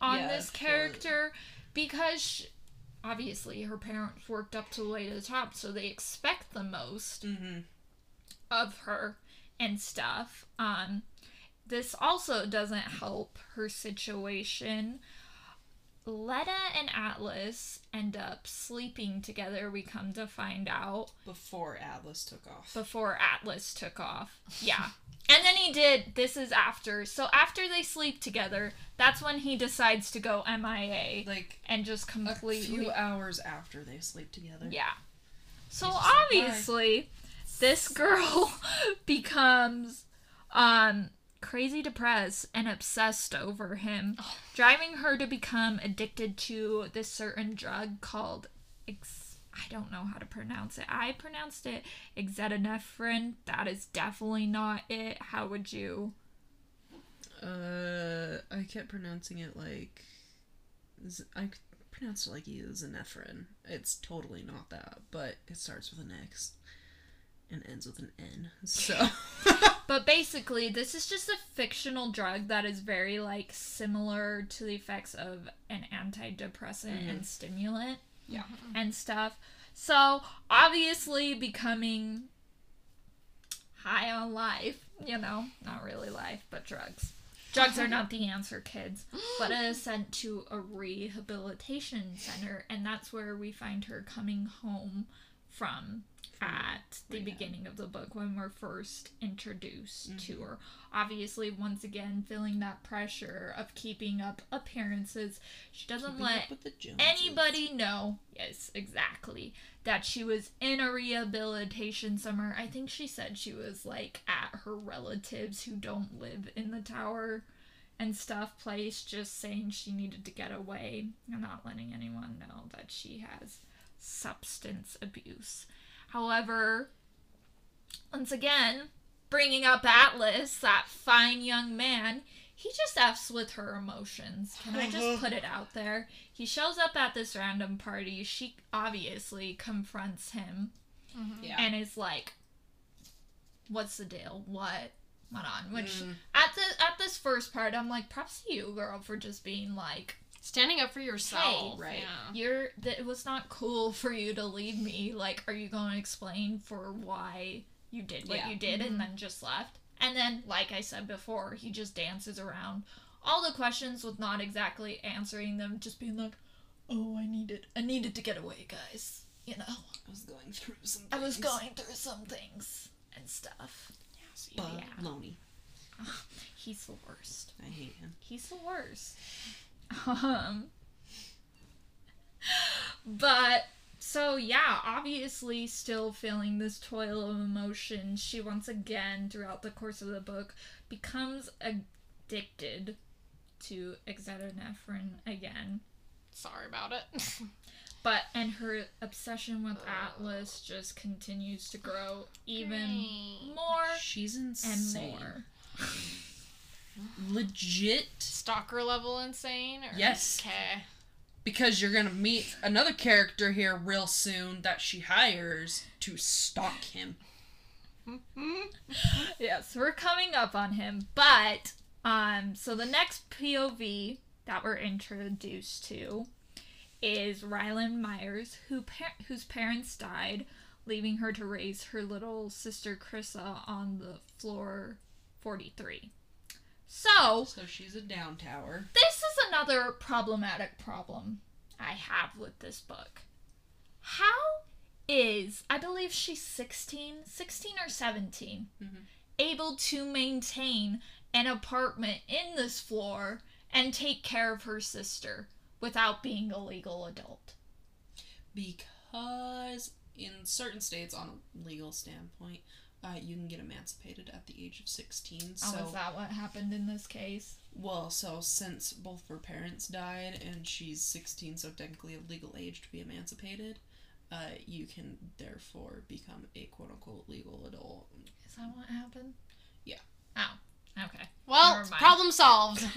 on Yeah, this character because sh obviously her parents worked up to the way to the top, so they expect the most Mm-hmm. of her and stuff. Um, this also doesn't help her situation. Letta and Atlas end up sleeping together, we come to find out Before Atlas took off. before Atlas took off. Yeah. (laughs) And then he did, this is after. So after they sleep together, that's when he decides to go MIA like and just completely. a few hours after they sleep together. Yeah. So just like, obviously, this (laughs) girl (laughs) becomes um crazy depressed and obsessed over him, driving her to become addicted to this certain drug called ex- I don't know how to pronounce it. I pronounced it exetanephrine. That is definitely not it. How would you? Uh, I kept pronouncing it like. I pronounced it like Zanephrine. It's totally not that, but it starts with an X and ends with an N. So. (laughs) (laughs) But basically, this is just a fictional drug that is very like similar to the effects of an antidepressant and stimulant. Yeah. Mm-hmm. And stuff. So, obviously becoming high on life, you know, not really life, but drugs. Drugs are not the answer, kids. But is (laughs) sent to a rehabilitation center, and that's where we find her coming home from at the rehab. beginning of the book when we're first introduced to mm-hmm. her. Obviously, once again, feeling that pressure of keeping up appearances. She doesn't Keeping let the anybody know yes exactly that she was in a rehabilitation summer i think she said she was like at her relatives who don't live in the tower and stuff place just saying she needed to get away and not letting anyone know that she has substance abuse. However once again bringing up atlas that fine young man he just f's with her emotions. Can i just put it out there? He shows up at this random party. She obviously confronts him Yeah. and is like what's the deal? What? Went on? Which Mm. at the at this first part i'm like props to you girl for just being like Standing up for yourself. right. Yeah. you're that it was not cool for you to leave me like are you going to explain for why you did what Yeah. you did and mm-hmm. then just left and then like i said before he just dances around all the questions with not exactly answering them just being like oh i needed i needed to get away guys you know I was going through some. i was things. going through some things and stuff But yeah. Loney. (laughs) he's the worst I hate him. He's the worst. Um, but so yeah, obviously still feeling this toil of emotion, she once again throughout the course of the book becomes addicted to exetanephrine again. Sorry about it. (laughs) But and her obsession with Atlas just continues to grow even Great. more She's and insane. more. (laughs) Legit. Stalker level insane? Or? Yes. Okay. Because you're gonna meet another character here real soon that she hires to stalk him. (laughs) yes, we're coming up on him. But um so the next POV that we're introduced to is Rylin Myers, who par- whose parents died, leaving her to raise her little sister Chrissa on the floor 43. So, So she's a down tower. this is another problematic problem I have with this book. How is, I believe she's 16, 16 or 17, Mhm. able to maintain an apartment in this floor and take care of her sister without being a legal adult. because in certain states, on a legal standpoint, uh, you can get emancipated at the age of 16. So, oh, is that what happened in this case? well, so since both of her parents died and she's 16, so technically of legal age to be emancipated, uh, you can therefore become a quote unquote legal adult. Is that what happened? Yeah. Oh, okay. Well, problem solved. (laughs) (laughs)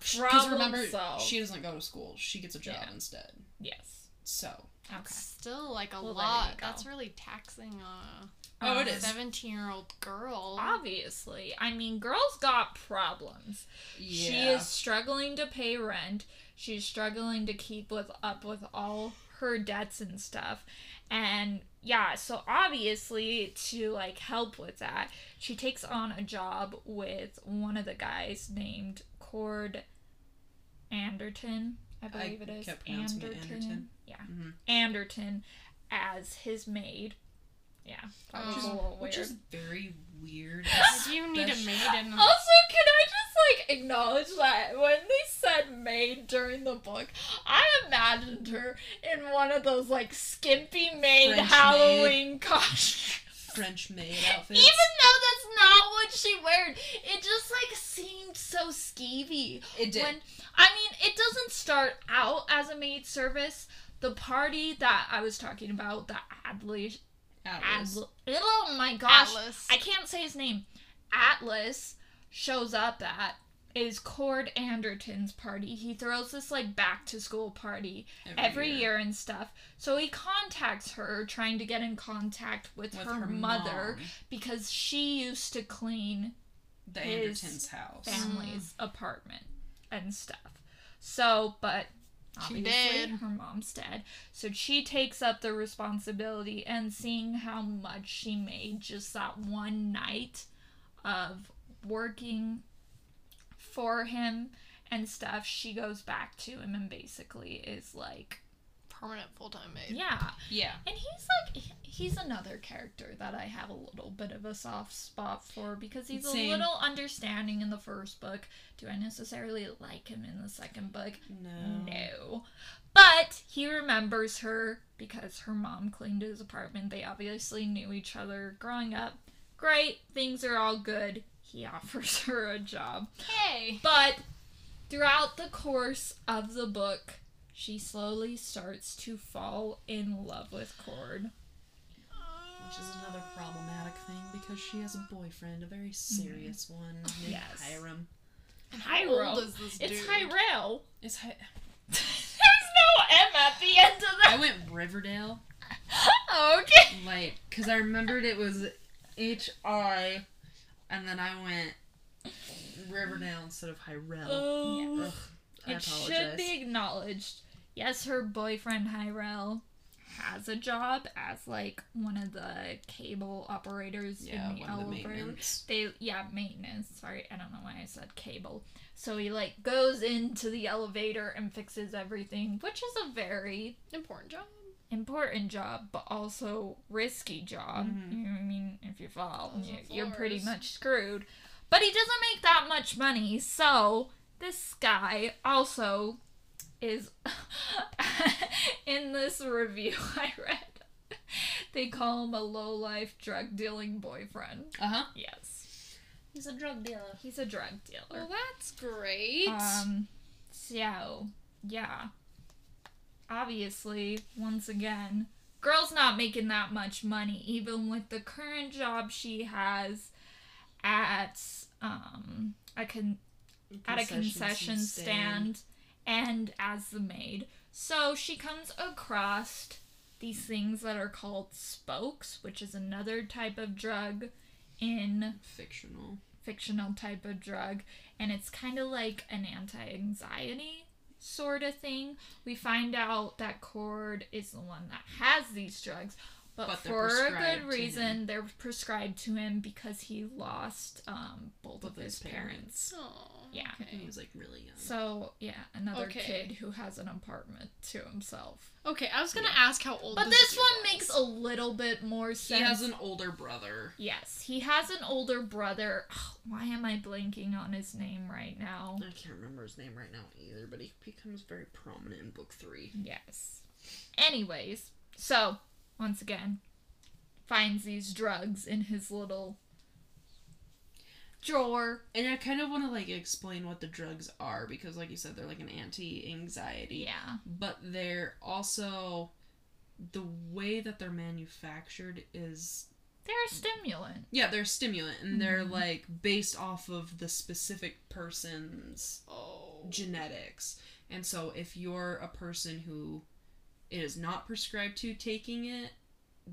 Because Problem remember, solved. she doesn't go to school, she gets a job Yeah. instead. Yes. So, Okay. Still, like a Well, lot. That's really taxing on a Oh, it Um, is. seventeen-year-old girl. Obviously. I mean, girls got problems. Yeah. She is struggling to pay rent. She's struggling to keep with up with all her debts and stuff. And yeah, so obviously to like help with that, she takes on a job with one of the guys named Cord Anderton. I believe it is kept pronouncing Anderton. Yeah. Anderton as his maid. Yeah. That was Oh. a little Which is very weird. (laughs) Did you need a maid in Also, can I just like acknowledge that when they said maid during the book, I imagined her in one of those like skimpy maid French Halloween (laughs) costumes. French maid outfits. Even though that's not what she wore, it just like seemed so skeevy. it did. When I mean, it doesn't start out as a maid service. The party that I was talking about, the Adley, Atlas. Adl- oh my gosh, Atlas. I can't say his name. Atlas shows up at is Cord Anderton's party. He throws this like back to school party every, year. and stuff. So he contacts her trying to get in contact with, with her, her, mother mom, because she used to clean the Andertons' house. family's mm. apartment and stuff. So, but She obviously did. her mom's dead. So she takes up the responsibility and seeing how much she made just that one night of working for him and stuff, she goes back to him and basically is like, Permanent full-time maid. yeah. Yeah. And he's like, he's another character that I have a little bit of a soft spot for because he's a little understanding in the first book. Do I necessarily like him in the second book? No. No. But he remembers her because her mom cleaned his apartment. They obviously knew each other growing up. Great, things are all good. He (laughs) offers her a job. Hey. But throughout the course of the book, she slowly starts to fall in love with Cord. Which is another problematic thing because she has a boyfriend, a very serious one named Mm-hmm. Yes. Hiram. How Hiral. old is this dude? It's Hiral. Is (laughs) Hi- There's no M at the end of that. I went Riverdale, (laughs) okay. like, because I remembered it was H I, and then I went Riverdale instead of Hiral. Oh. Ugh, I It should be acknowledged. Yes, her boyfriend Hiral has a job as like one of the cable operators yeah, in the of the elevator. They yeah, maintenance. Sorry, I don't know why I said cable. So he like goes into the elevator and fixes everything, which is a very Important job. important job, but also risky job. Mhm. You know I mean? If you fall, you, you're pretty much screwed. But he doesn't make that much money, so this guy also is (laughs) in this review (laughs) I read. They call him a low life drug dealing boyfriend. Uh huh. Yes. He's a drug dealer. He's a drug dealer. Well, that's great. Um, so yeah. Obviously, once again, girl's not making that much money, even with the current job she has at um a con- at a concession stand and as the maid. So she comes across these things that are called spokes, which is another type of drug in Fictional. fictional type of drug and it's kind of like an anti-anxiety sort of thing we find out that cord is the one that has these drugs but, But for a good reason, they're prescribed to him because he lost um, both Both of his parents. Oh, Yeah. He was like really young. So yeah, another Okay. kid who has an apartment to himself. Okay, I was gonna Yeah. ask how old. But this this one was. makes a little bit more sense. he has an older brother. Yes, he has an older brother. Why am I blanking on his name right now? I can't remember his name right now either, but he becomes very prominent in book three. Yes. Anyways, so once again, finds these drugs in his little drawer. And I kind of want to like explain what the drugs are because, like you said, they're like an anti-anxiety. Yeah. But they're also the way that they're manufactured is They're a stimulant. yeah they're a stimulant and they're Mhm. like based off of the specific person's Oh. genetics. And so if you're a person who it is not prescribed to taking it,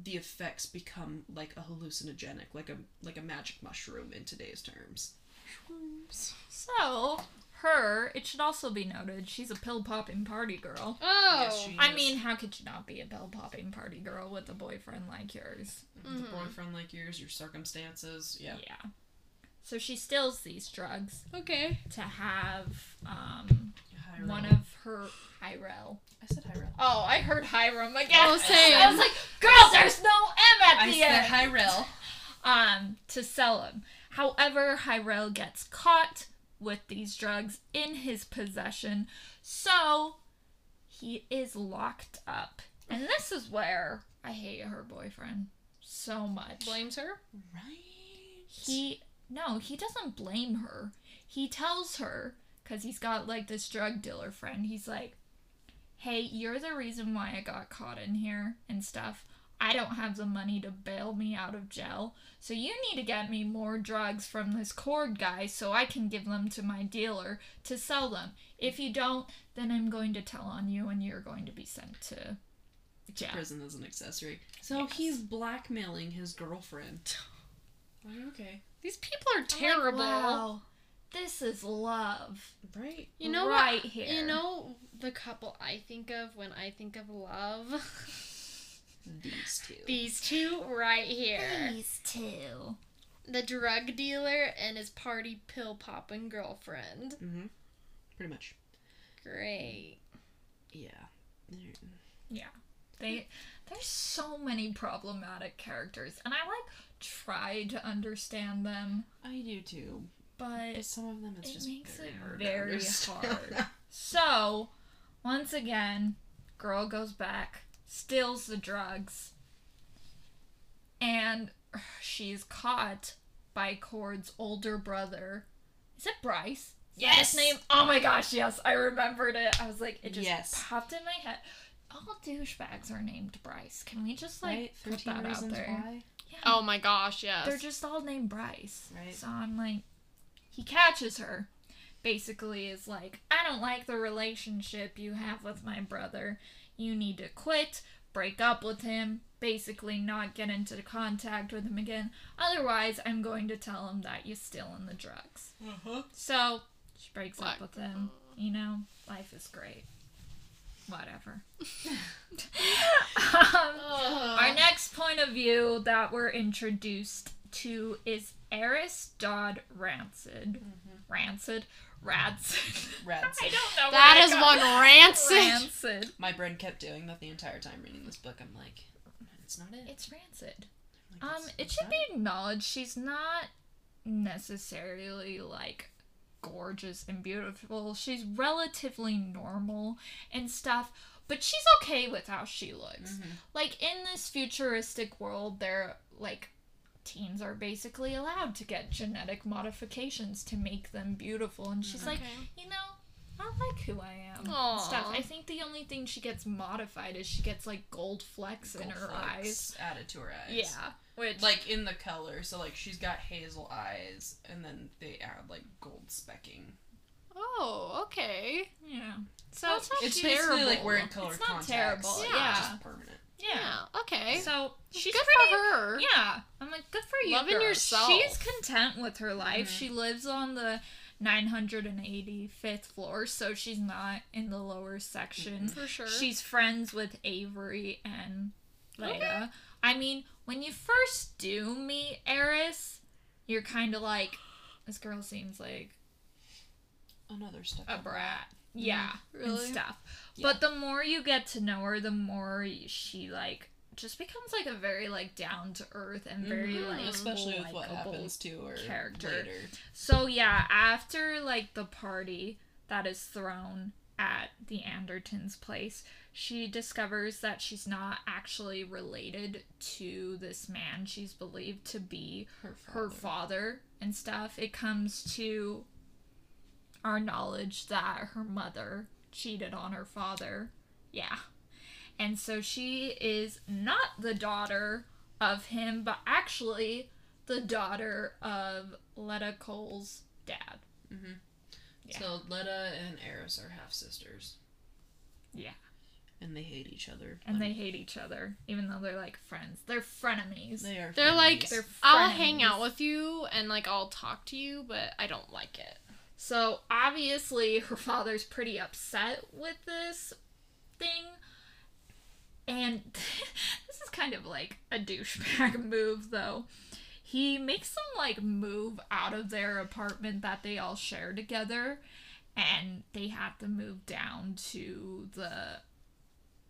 the effects become like a hallucinogenic, like a like a magic mushroom in today's terms. So, her, it should also be noted, she's a pill popping party girl. Oh. Yes, she- I Yes. mean, how could you not be a pill popping party girl with a boyfriend like yours? The Mhm. boyfriend like yours, your circumstances, yeah. yeah. So she steals these drugs okay. to have um, Hiram. one of her Hiral. I said Hiram. Oh, I heard Hiram again. Oh, same. I was like, girl, there's no M at I the said end. Hiral. (laughs) um, to sell them. However, Hiral gets caught with these drugs in his possession, so he is locked up. And this is where I hate her boyfriend so much. Blames her. Right. He no, he doesn't blame her. He tells her cuz he's got like this drug dealer friend. He's like, "Hey, you're the reason why I got caught in here and stuff. I don't have the money to bail me out of jail. So you need to get me more drugs from this cord guy so I can give them to my dealer to sell them. If you don't, then I'm going to tell on you and you're going to be sent to jail." Prison as an accessory. So Yes. he's blackmailing his girlfriend. (sighs) Okay. These people are I'm like, terrible. wow, this is love. Right. You know right what? here. You know the couple I think of when I think of love. (laughs) These two. These two right here. These two. The drug dealer and his party pill popping girlfriend. mm-hmm. Pretty much. Great. Yeah. Yeah. They there's so many problematic characters and I like try to understand them, I do too. But But some of them it's it just makes very it hard. very hard. so once again, girl goes back, steals the drugs, and she's caught by Cord's older brother. Is it Bryce? Is Yes! name? Oh my gosh, yes, I remembered it. I was like, it just Yes. popped in my head. All douchebags are named Bryce. Can we just like right? put that out there? why. Yeah. Oh my gosh, yes. They're just all named Bryce. Right. So I'm like, he catches her. Basically, is like, I don't like the relationship you have with my brother. You need to quit, break up with him, basically not get into contact with him again. Otherwise, I'm going to tell him that you're still in the drugs. Uh-huh. So she breaks up with him. You know, life is great. Whatever. (laughs) (laughs) um, our next point of view that we're introduced to is Eris Dodd Rancid. Rancid? Rancid. (laughs) Rancid. I don't know. that where I got one rancid. Rancid. My brain kept doing that the entire time reading this book. I'm like, it's not it. It's rancid. Like, Um, it's- it should be acknowledged she's not necessarily like gorgeous and beautiful. She's relatively normal and stuff, but she's okay with how she looks. Mhm. Like in this futuristic world, they're like teens are basically allowed to get genetic modifications to make them beautiful, and she's like, you know. I like who I am. and Aw. Stuff. I think the only thing she gets modified is she gets like gold flecks in her eyes. added to her eyes. Yeah, which Like in the color, so like she's got hazel eyes, and then they add like gold specking. Oh, okay. yeah. So it's not It's terrible. basically like wearing color It's not contacts. terrible, like, yeah. Just permanent. Yeah. Yeah. Okay. So she's good pretty, for her. Yeah, I'm like good for you. Loving girl. yourself. She's content with her life. Mhm. She lives on the 985th floor, so she's not in the lower section. For sure. She's friends with Avery and Leda. I mean, when you first do meet Eris, you're kind of like, this girl seems like Another step. a brat. Yeah, and Really? stuff. Yeah. But the more you get to know her, the more she like just becomes like a very like down to earth and very Mhm, like especially with what happens to her character. later. So yeah, after like the party that is thrown at the Andertons' place, she discovers that she's not actually related to this man she's believed to be Her her father and stuff. It comes to our knowledge that her mother cheated on her father. Yeah. And so she is not the daughter of him, but actually the daughter of Letta Cole's dad. Mm-hmm. Yeah. So Letta and Eris are half sisters, Yeah. and they hate each other. And they hate each other, even though they're like friends. They're frenemies. they are. They're like. They're I'll hang out with you and like I'll talk to you, but I don't like it. So obviously (laughs) her father's pretty upset with this thing. And (laughs) this is kind of like a douchebag (laughs) move though. He makes them like move out of their apartment that they all share together and they have to move down to the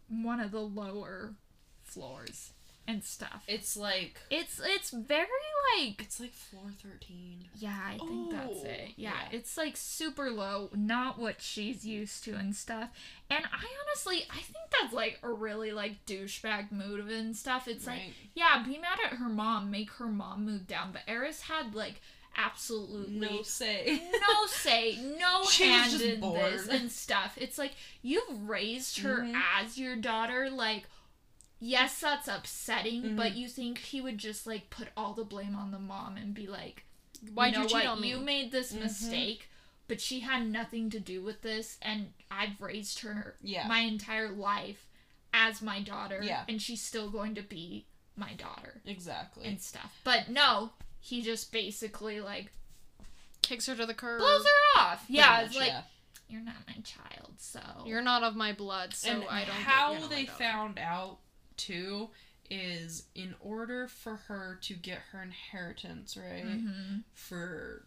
one of the lower floors and stuff. It's like It's it's very like it's like floor thirteen. yeah, I think that's Oh, it. Yeah, yeah. it's like super low, not what she's used to and stuff. And I honestly, I think that's like a really like douchebag move and stuff. It's like, yeah, be mad at her mom, make her mom move down. But Eris had like absolutely No say. no (laughs) say, no hand in bored. this and stuff. It's like you've raised her Mhm. as your daughter. Like, yes, that's upsetting, Mhm. but you think he would just like put all the blame on the mom and be like, Why'd you you, know cheat what? on me? You made this Mhm. mistake, but she had nothing to do with this, and I've raised her Yeah. my entire life as my daughter, Yeah. and she's still going to be my daughter Exactly. and stuff. But no, he just basically like Kicks her to the curb. blows her off. Pretty Yeah, much, it's like yeah. you're not my child, so You're not of my blood, so and I don't. get how you're they found out too is in order for her to get her inheritance right Mhm. for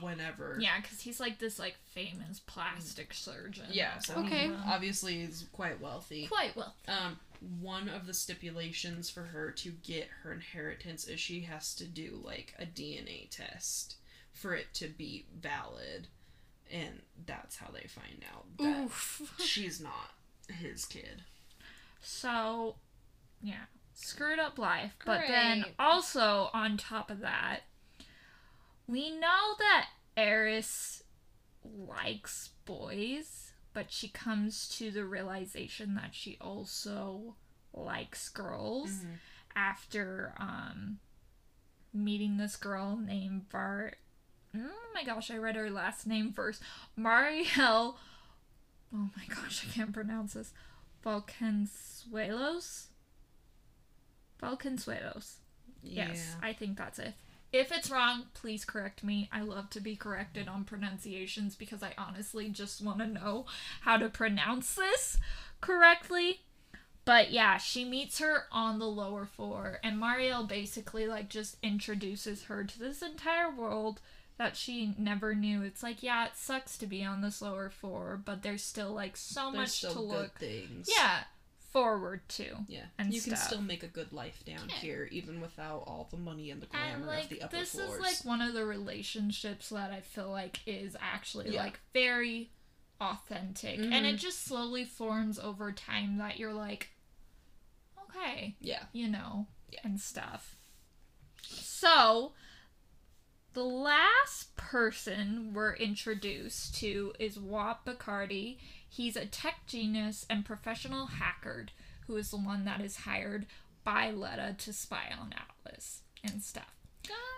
whenever yeah, because he's like this like famous plastic surgeon. yeah so Okay. he obviously is quite wealthy quite wealthy. um one of the stipulations for her to get her inheritance is she has to do like a DNA test for it to be valid and that's how they find out that Oof. (laughs) she's not his kid So, yeah, screwed up life. But then also on top of that, we know that Eris likes boys, but she comes to the realization that she also likes girls Mhm. after um meeting this girl named Bart. Oh my gosh, I read her last name first. Mariel Oh my gosh, I can't pronounce this. Valkensuelos? Valkensuelos. Yes, I think that's it. If it's wrong, please correct me. I love to be corrected on pronunciations because I honestly just want to know how to pronounce this correctly. But yeah, she meets her on the lower floor, and Mariel basically like just introduces her to this entire world that she never knew. It's like, yeah, it sucks to be on this lower floor, but there's still like so There's much to look things yeah forward to. Yeah, and you can still make a good life down Yeah. here, even without all the money and the glamour And of the upper this floors. is like one of the relationships that I feel like is actually Yeah. like very authentic and it Mhm. just slowly forms over time that you're like okay, yeah, you know, Yeah. and stuff. So the last person we're introduced to is Watt Bakradi. He's a tech genius and professional hacker who is the one that is hired by Letta to spy on Atlas and stuff.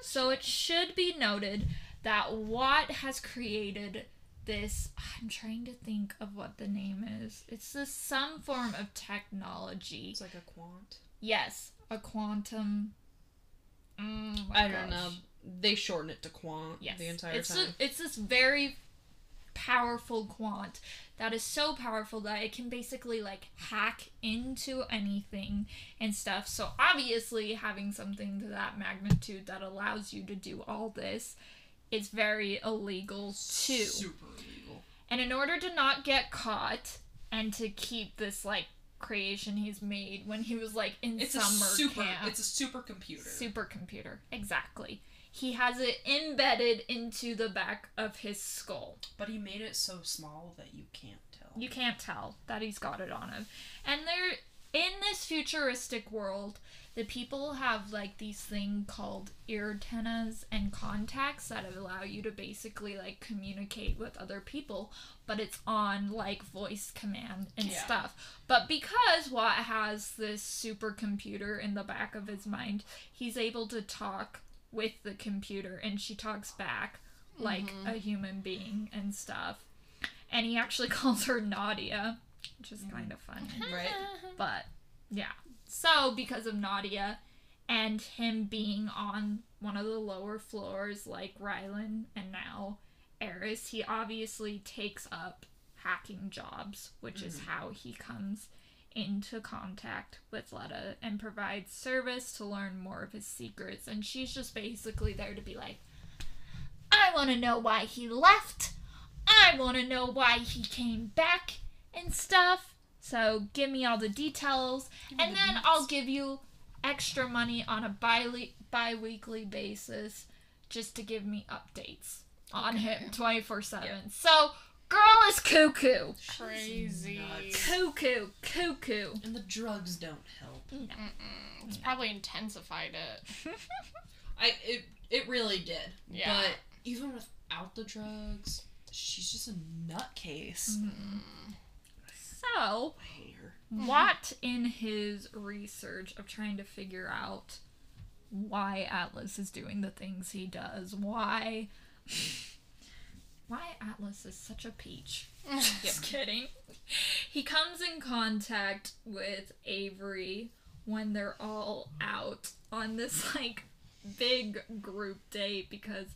So it should be noted that Watt has created this. I'm trying to think of what the name is. It's this some form of technology. it's like a quant. Yes, a quantum. Mm, I don't know. They shorten it to quant Yes, the entire it's time. A, it's this very powerful quant that is so powerful that it can basically like hack into anything and stuff. So obviously having something to that magnitude that allows you to do all this is very illegal too. Super illegal. And in order to not get caught and to keep this like creation he's made when he was like in summer. It's a super. camp, It's a supercomputer. supercomputer, exactly. He has it embedded into the back of his skull. but he made it so small that you can't tell. You can't tell that he's got it on him. And they're in this futuristic world, the people have like these thing called ear antennas and contacts that allow you to basically like communicate with other people, but it's on like voice command and Yeah. stuff. But because Watt has this supercomputer in the back of his mind, he's able to talk with the computer and she talks back like mm-hmm. a human being and stuff. And he actually (laughs) calls her Nadia, which is kind of funny. Mm-hmm. right? (laughs) But yeah. So because of Nadia and him being on one of the lower floors like Rylin and now Eris, he obviously takes up hacking jobs, which is mm-hmm. how he comes into contact with Leda and provides service to learn more of his secrets. And she's just basically there to be like, I want to know why he left. I want to know why he came back and stuff. So give me all the details, and then I'll give you extra money on a bi bi-weekly basis just to give me updates on him 24/7. So girl is cuckoo. Crazy. nuts. Cuckoo, cuckoo. And the drugs don't help. It's probably intensified it. (laughs) I it it really did. Yeah. But even without the drugs, she's just a nutcase. So, I hate her. Watt, in his research of trying to figure out why Atlas is doing the things he does, why why Atlas is such a peach. (laughs) Just kidding. He comes in contact with Avery when they're all out on this (laughs) like big group date because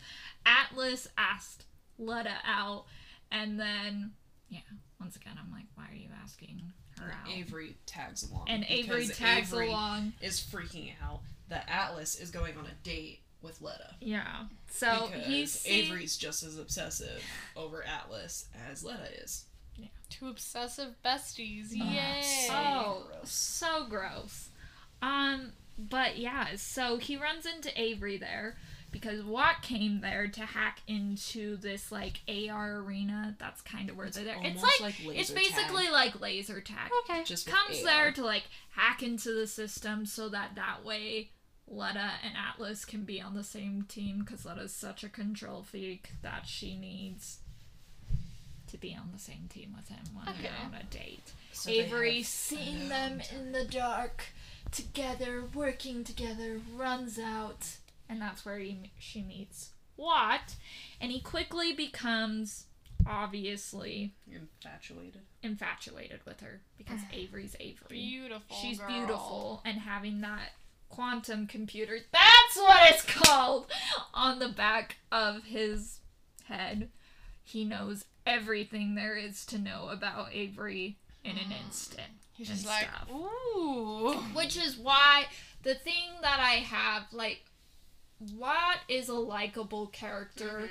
Atlas asked Leda out and then yeah, once again I'm like, why are you asking her out? Avery tags along. and Avery tags Avery along. Is freaking out that Atlas is going on a date with Leda. Yeah. So because he's seen- Avery's just as obsessive over Atlas as Leda is. Yeah. Two obsessive besties. Ah, Yay. so- Oh, gross. so gross. Um, but yeah, so he runs into Avery there because Watt came there to hack into this like AR arena. That's kind of where they're there. It's like, like it's basically tag. like laser tag. Okay. Just Comes there to like hack into the system so that that way Leda and Atlas can be on the same team because Leda's such a control freak that she needs to be on the same team with him when they're on a date. So Avery seeing them in the dark together, working together, runs out, and that's where he, she meets Watt, and he quickly becomes obviously infatuated. infatuated with her because (sighs) Avery's Avery. Beautiful. She's girl. beautiful, and having that quantum computer, that's what it's called, on the back of his head. He knows everything there is to know about Avery in an (gasps) instant. He's just like, stuff. ooh. Which is why the thing that I have, like, Watt is a likable character, mm-hmm.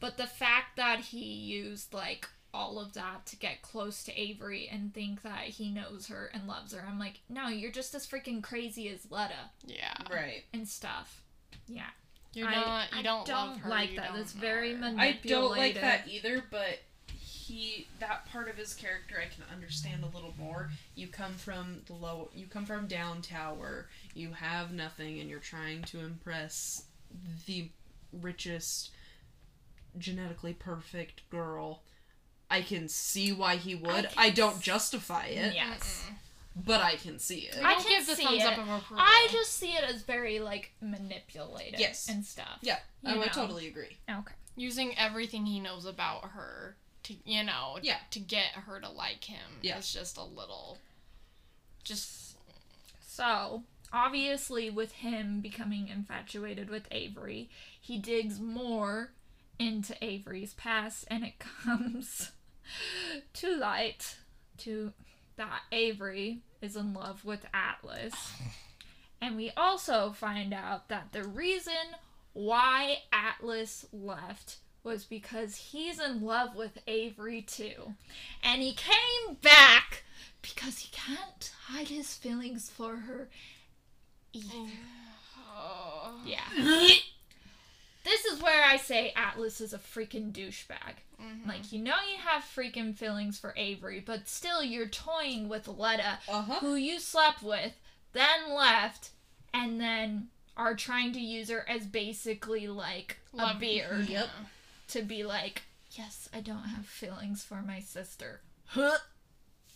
but the fact that he used, like, all of that to get close to Avery and think that he knows her and loves her, I'm like, no, you're just as freaking crazy as Leda Yeah. Right. and stuff. Yeah. You're I- not. You I don't, don't love her. like that. don't It's very her. man- I don't like that either, but he that part of his character I can understand a little more. You come from the low you come from down tower, you have nothing and you're trying to impress the richest genetically perfect girl. I can see why he would. can I, don't justify it, Yes. but I can see it. We I don't can give the see thumbs it. up of approval. I just see it as very, like, manipulative Yes. and stuff. yeah, oh, I you would totally agree. Okay. using everything he knows about her to you know Yeah. to get her to like him Yeah. is just a little just So, obviously, with him becoming infatuated with Avery, he digs more into Avery's past, and it (laughs) comes (laughs) to light to that Avery is in love with Atlas. And we also find out that the reason why Atlas left was because he's in love with Avery too. And he came back because he can't hide his feelings for her either. Oh. Yeah. (gasps) (laughs) this is where I say Atlas is a freaking douchebag. Like, you know, you have freaking feelings for Avery, but still you're toying with Leda, Uh-huh. who you slept with, then left, and then are trying to use her as basically like a beard Yep. to be like, yes, I don't have feelings for my sister. Huh?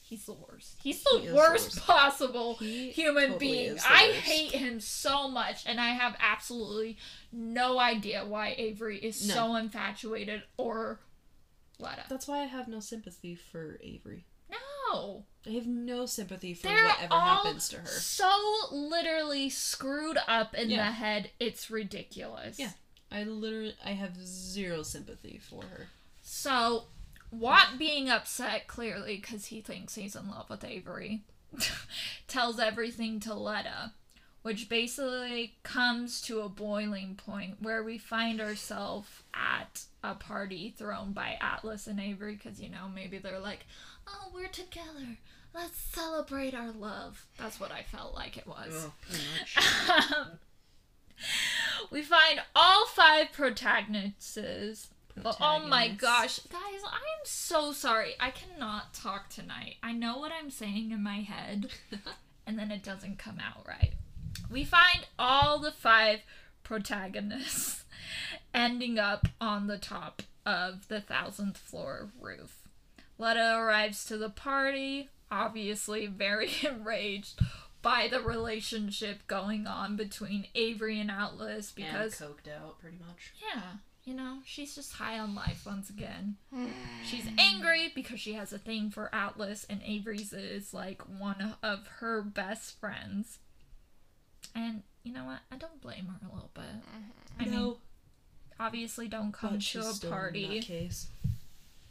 He's the worst. He's the He the worst, worst. possible He human totally being. I worst. hate him so much, and I have absolutely no idea why Avery is No. so infatuated or Leda. That's why I have no sympathy for Avery. No. I have no sympathy for They're whatever happens to her. so literally screwed up in Yeah. the head, it's ridiculous. Yeah. I literally I have zero sympathy for her. So, Watt being upset clearly because he thinks he's in love with Avery (laughs) tells everything to Leda, which basically comes to a boiling point where we find ourselves at a party thrown by Atlas and Avery because, you know, maybe they're like, oh, we're together. Let's celebrate our love. That's what I felt like it was. much. (laughs) Um, we find all five protagonists. Oh my gosh, guys, I'm so sorry. I cannot talk tonight. I know what I'm saying in my head, (laughs) and then it doesn't come out right. We find all the five protagonists (laughs) ending up on the top of the thousandth floor roof. Leda arrives to the party, obviously very (laughs) enraged by the relationship going on between Avery and Atlas because and coked out pretty much. yeah, you know, she's just high on life once again. (sighs) She's angry because she has a thing for Atlas, and Avery's is like one of her best friends. And you know what? I don't blame her a little bit. Mm-hmm. I mean, obviously, don't come but to she's a still party. in that case.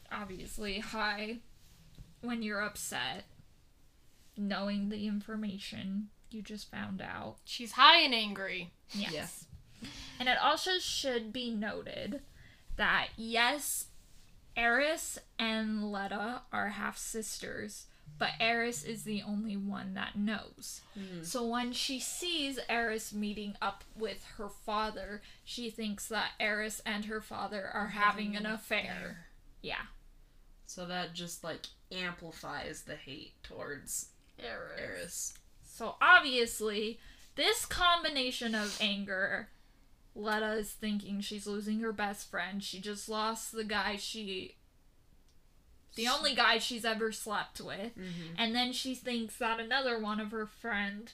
Obviously, high when you're upset, knowing the information you just found out. She's high and angry. Yes. And it also should be noted that yes, Eris and Leda are half sisters, but Eris is the only one that knows. Hmm. So when she sees Eris meeting up with her father, she thinks that Eris and her father are having an affair. Yeah. So that just like amplifies the hate towards Eris. So obviously, this combination of anger, Leda is thinking she's losing her best friend. She just lost the guy she. The only guy she's ever slept with. Mm-hmm. And then she thinks that another one of her friend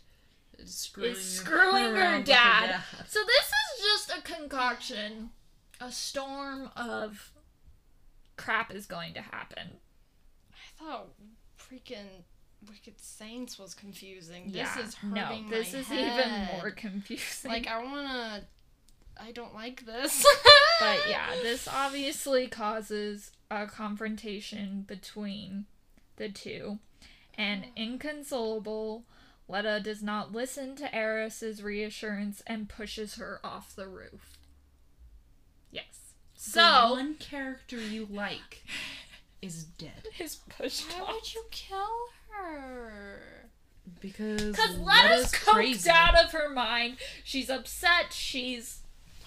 Is screwing, is screwing her around with dad. So this is just a concoction. A storm of crap is going to happen. I thought freaking Wicked Saints was confusing. yeah. This is hurting no, this is head. even more confusing. Like I wanna. I don't like this. But yeah, this obviously causes a confrontation between the two. And oh. inconsolable, Leda does not listen to Eris's reassurance and pushes her off the roof. Yes. The So one character you like (laughs) is dead is pushed Why off. would you kill her? because Because Leda's Leda's coked out of her mind. She's upset. She's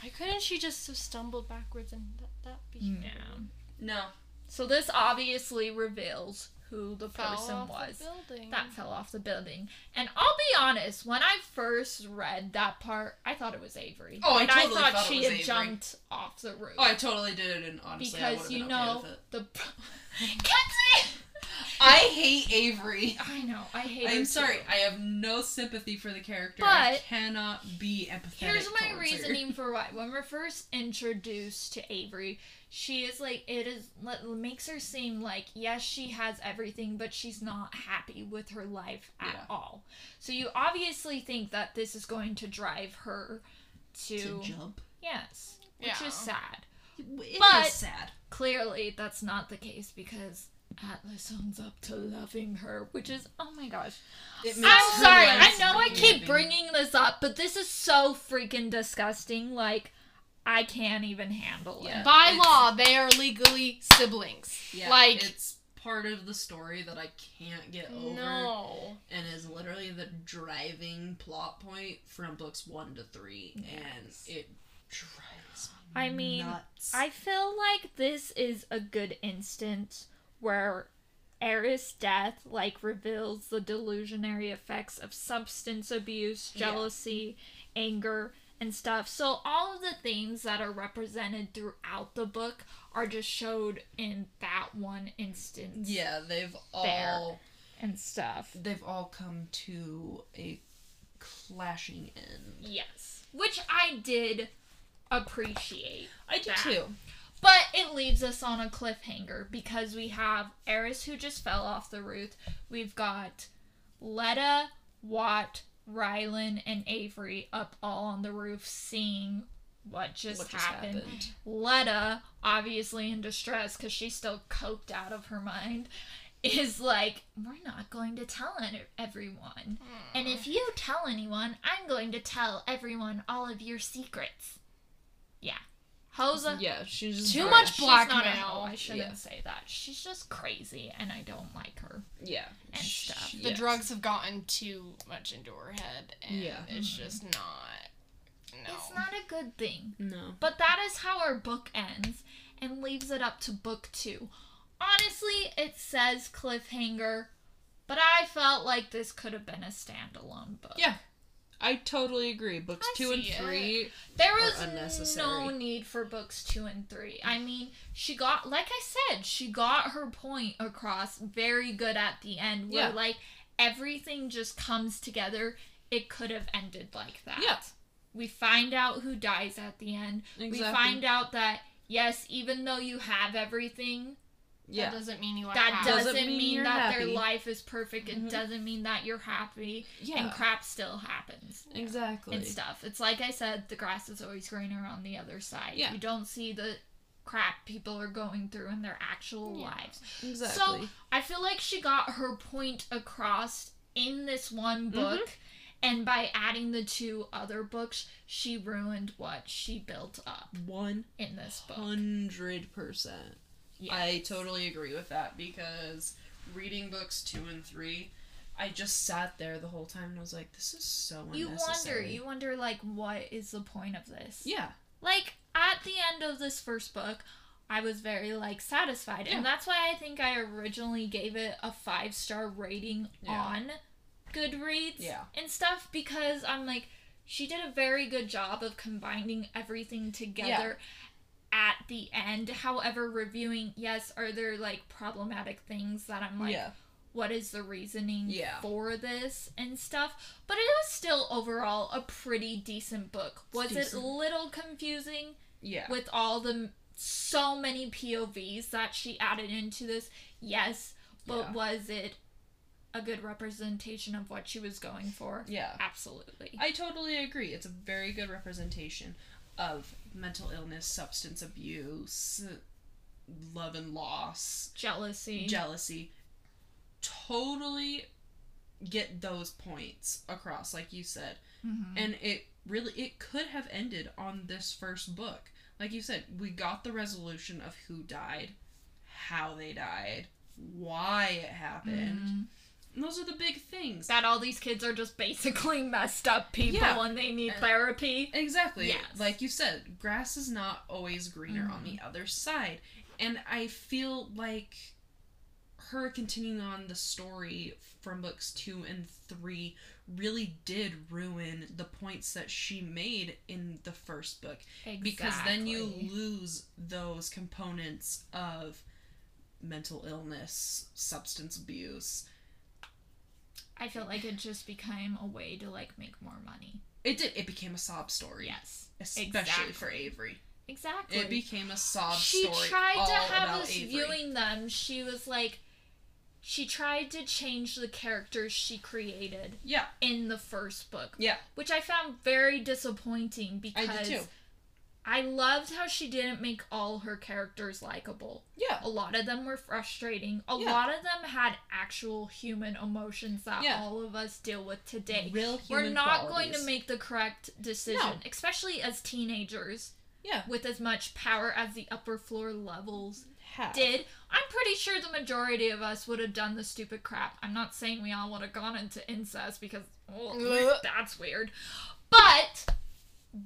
Why couldn't she just have stumbled backwards and that, that be mm. no. No, So this obviously reveals who the fell person off was. the building? that fell off the building. And I'll be honest, when I first read that part, I thought it was Avery. Oh, I and totally I thought, thought it she was had Avery. jumped off the roof. oh, I totally did it, and honestly, I because would've you been okay know with it. the (laughs) Kenzie. I hate Avery. I know. I hate. I'm sorry. too. I have no sympathy for the character. I But- cannot be empathetic. Here's my towards her. reasoning (laughs) for why. When we're first introduced to Avery, she is like it is le- makes her seem like yes she has everything, but she's not happy with her life at Yeah. all. So you obviously think that this is going to drive her to, to jump. yes, which Yeah. is sad. It is But- sad. Clearly, that's not the case because Atlas owns up to loving her, which is oh my gosh. It I'm sorry, I know I keep bringing this up, but this is so freaking disgusting. Like, I can't even handle Yeah. it. By it's- law, they are legally siblings. Yeah, like it's part of the story that I can't get over, no. and is literally the driving plot point from books one to three, Yes. and it drives me I mean, nuts. I feel like this is a good instance where Eris' death like reveals the delusionary effects of substance abuse, Yeah. jealousy, anger, and stuff. So all of the themes that are represented throughout the book are just showed in that one instance. yeah, they've all And stuff. they've all come to a clashing end. Yes. Which I did appreciate. I do That. too. But it leaves us on a cliffhanger because we have Eris who just fell off the roof. We've got Leda, Watt, Rylin, and Avery up all on the roof seeing what just What just happened. happened? Leda, obviously in distress because she's still coped out of her mind, (laughs) is like, We're not going to tell everyone. And if you tell anyone, I'm going to tell everyone all of your secrets. Yeah. Hosa. Yeah, she's just Too very- much She's blackmail. I shouldn't Yeah. say that. She's just crazy, and I don't like her. Yeah, and sh- stuff. The yes. drugs have gotten too much into her head, and Yeah. it's mm-hmm. just not. No. It's not a good thing. No. But that is how our book ends, and leaves it up to book two. Honestly, it says cliffhanger, but I felt like this could have been a standalone book. Yeah. I totally agree. Books I two and see it. three. There was no need for books two and three. I mean, she got, like I said, she got her point across very good at the end, where Yeah. like everything just comes together. It could have ended like that. Yeah. We find out who dies at the end. Exactly. We find out that yes, even though you have everything, Yeah. That doesn't mean you are that happy. doesn't, Doesn't mean, mean that happy. their life is perfect. Mhm. It doesn't mean that you're happy. Yeah. And crap still happens exactly. and stuff. It's like I said, the grass is always greener on the other side. Yeah. You don't see the crap people are going through in their actual Yeah. lives. Exactly. So I feel like she got her point across in this one Mm-hmm. book. And by adding the two other books, she ruined what she built up One in this book. hundred percent. Yes. I totally agree with that because reading books two and three, I just sat there the whole time and was like, "This is so interesting. you wonder, you wonder, like, what is the point of this? yeah, like at the end of this first book i was very like satisfied Yeah. and that's why i think i originally gave it a five star rating Yeah. on goodreads Yeah. and stuff because i'm like she did a very good job of combining everything together at the end however reviewing yes are there like problematic things that i'm like yeah, what is the reasoning Yeah. for this and stuff. But it was still overall a pretty decent book. Was it a little confusing yeah, with all the so many POVs that she added into this? Yes, but Yeah. was it a good representation of what she was going for? yeah. Absolutely. I totally agree. It's a very good representation of mental illness, substance abuse, love and loss, Jealousy. jealousy. Totally get those points across, like you said. Mhm. and it really it could have ended on this first book like you said we got the resolution of who died how they died why it happened Mhm. And those are the big things That all these kids are just basically (laughs) messed up people Yeah. and they need therapy. exactly Yes. like you said grass is not always greener on Mm-hmm. the other side and i feel like her continuing on the story from books two and three really did ruin the points that she made in the first book Exactly. because then you lose those components of mental illness, substance abuse. I feel like it just became a way to like make more money. It did. It became a sob story. Yes, especially exactly. for Avery. exactly. It became a sob she story. She tried to have us Avery. viewing them. She was like, she tried to change the characters she created Yeah, in the first book, yeah, which I found very disappointing because I did too. I loved how she didn't make all her characters likable. Yeah. A lot of them were frustrating. A Yeah. lot of them had actual human emotions that Yeah. all of us deal with today. Real human We're not going to make the correct decision, No. especially as teenagers Yeah. with as much power as the upper floor levels Have. did. I'm pretty sure the majority of us would have done the stupid crap. I'm not saying we all would have gone into incest because oh, that's weird. But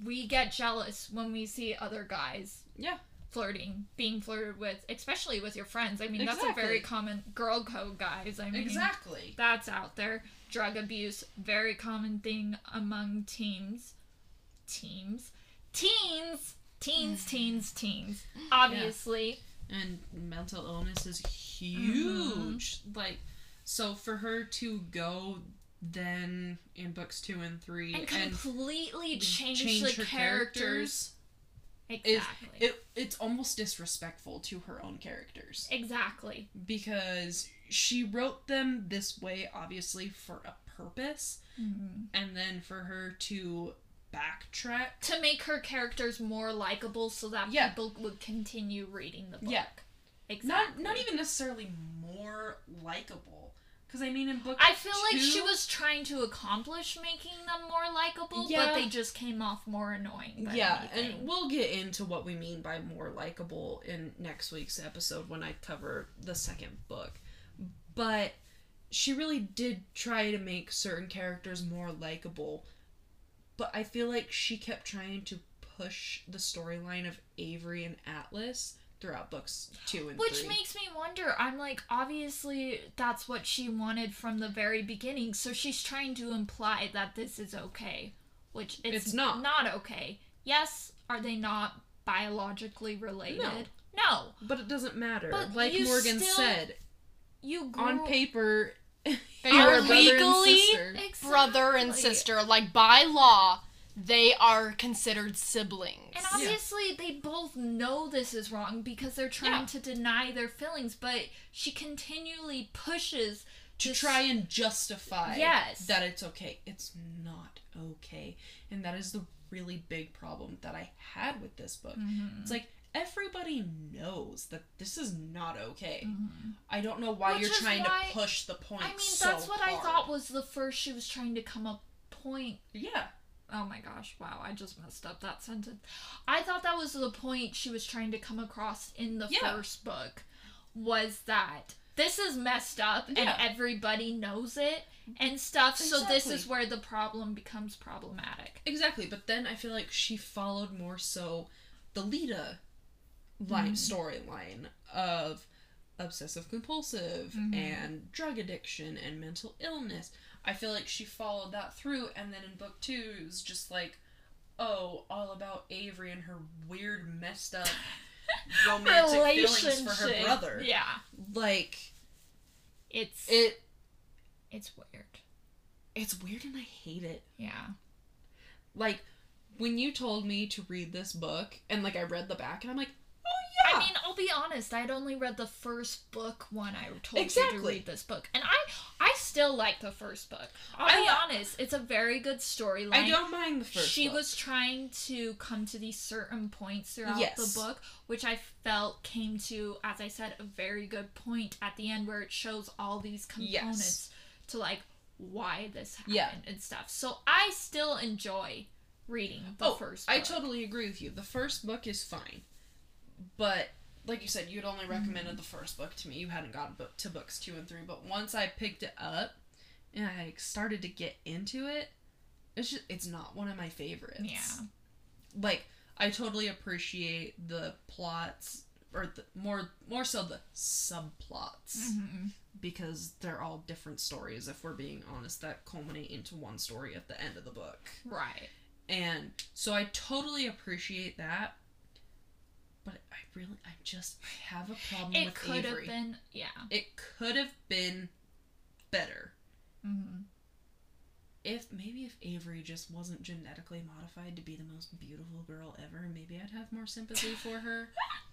we get jealous when we see other guys Yeah. flirting, being flirted with, especially with your friends. I mean, that's a very common girl code, guys. I mean, Exactly. that's out there. Drug abuse, very common thing among teens. Teens. Teens! Teens, (sighs) teens, teens. Obviously. And mental illness is mm-hmm. huge. Like, so for her to go then in books two and three And and, completely change, change the characters. is Exactly. it it's almost disrespectful to her own characters exactly. because she wrote them this way obviously for a purpose Mm-hmm. and then for her to backtrack To make her characters more likable so that Yeah. people would continue reading the book. Yeah. Exactly. not not even necessarily more likable because i mean in book I feel like she was trying to accomplish making them more likable, Yeah. but they just came off more annoying. Yeah anything. and we'll get into what we mean by more likable in next week's episode when i cover the second book but she really did try to make certain characters more likable but i feel like she kept trying to push the storyline of avery and atlas throughout books two and Which three makes me wonder. I'm like, obviously, that's what she wanted from the very beginning. So she's trying to imply that this is okay, which it's, It's not. Not okay. Yes, are they not biologically related? No. No. but it doesn't matter But like you morgan still said You grew on paper They are are brother and legally brother and sister. Like by law, they are considered siblings. And obviously, they both know this is wrong because they're trying Yeah. to deny their feelings, but she continually pushes to this- try and justify Yes. that it's okay. It's not okay. And that is the really big problem that I had with this book. Mm-hmm. It's like everybody knows that this is not okay. I don't know why Which you're trying why- to push the point I mean, so that's what I thought was the first she was trying to come up point. Yeah. Oh my gosh, wow, I just messed up that sentence. I thought that was the point she was trying to come across in the Yeah. first book was that this is messed up Yeah. and everybody knows it and stuff. So this is where the problem becomes problematic. Exactly, but then I feel like she followed more so the Leda line mm-hmm. storyline of obsessive compulsive mm-hmm. and drug addiction and mental illness. I feel like she followed that through, and then in book two, it was just like, oh, all about Avery and her weird, messed up (laughs) romantic feelings for her brother. Yeah. Like It's it, it's weird. it's weird, and I hate it. Yeah. Like when you told me to read this book, and like I read the back, and I'm like, oh yeah. I mean, I'll be honest. I'd only read the first book when I told you to read this book, and I, I still like the first book. I'll I be honest. It's a very good storyline. I don't mind the first. She book. was trying to come to these certain points throughout Yes. the book, which I felt came to, as I said, a very good point at the end where it shows all these components to like why this happened Yeah. and stuff. So I still enjoy reading the oh, first. I totally agree with you. The first book is fine, but like you said, you'd only recommended Mm-hmm. the first book to me. You hadn't gotten book to books two and three. But once I picked it up and I started to get into it, it's just it's not one of my favorites. Yeah. like I totally appreciate the plots or the, more more so the subplots Mhm. because they're all different stories if we're being honest that culminate into one story at the end of the book. Right. And so I totally appreciate that. But I really I just I have a problem with Avery. It with could have been, yeah. It could have been better. hmm If maybe if Avery just wasn't genetically modified to be the most beautiful girl ever, maybe I'd have more sympathy for her. (laughs)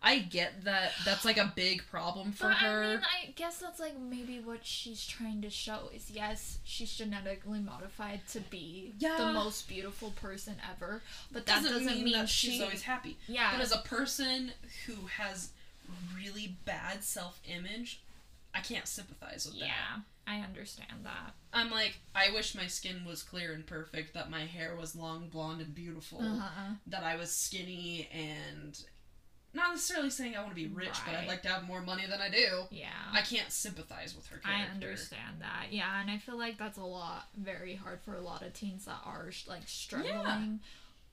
I get that that's like a big problem for But her. I mean, I guess that's like maybe what she's trying to show is yes, she's genetically modified to be the most beautiful person ever, but that doesn't, doesn't, mean, mean, that she, she's always happy. yeah, But as a person who has really bad self image, I can't sympathize with that. yeah, I understand that. I'm like, I wish my skin was clear and perfect, that my hair was long, blonde, and beautiful, Uh-huh. that I was skinny and not necessarily saying I want to be rich, but I'd like to have more money than I do. Yeah. I can't sympathize with her I understand that. Yeah, and I feel like that's a lot very hard for a lot of teens that are like struggling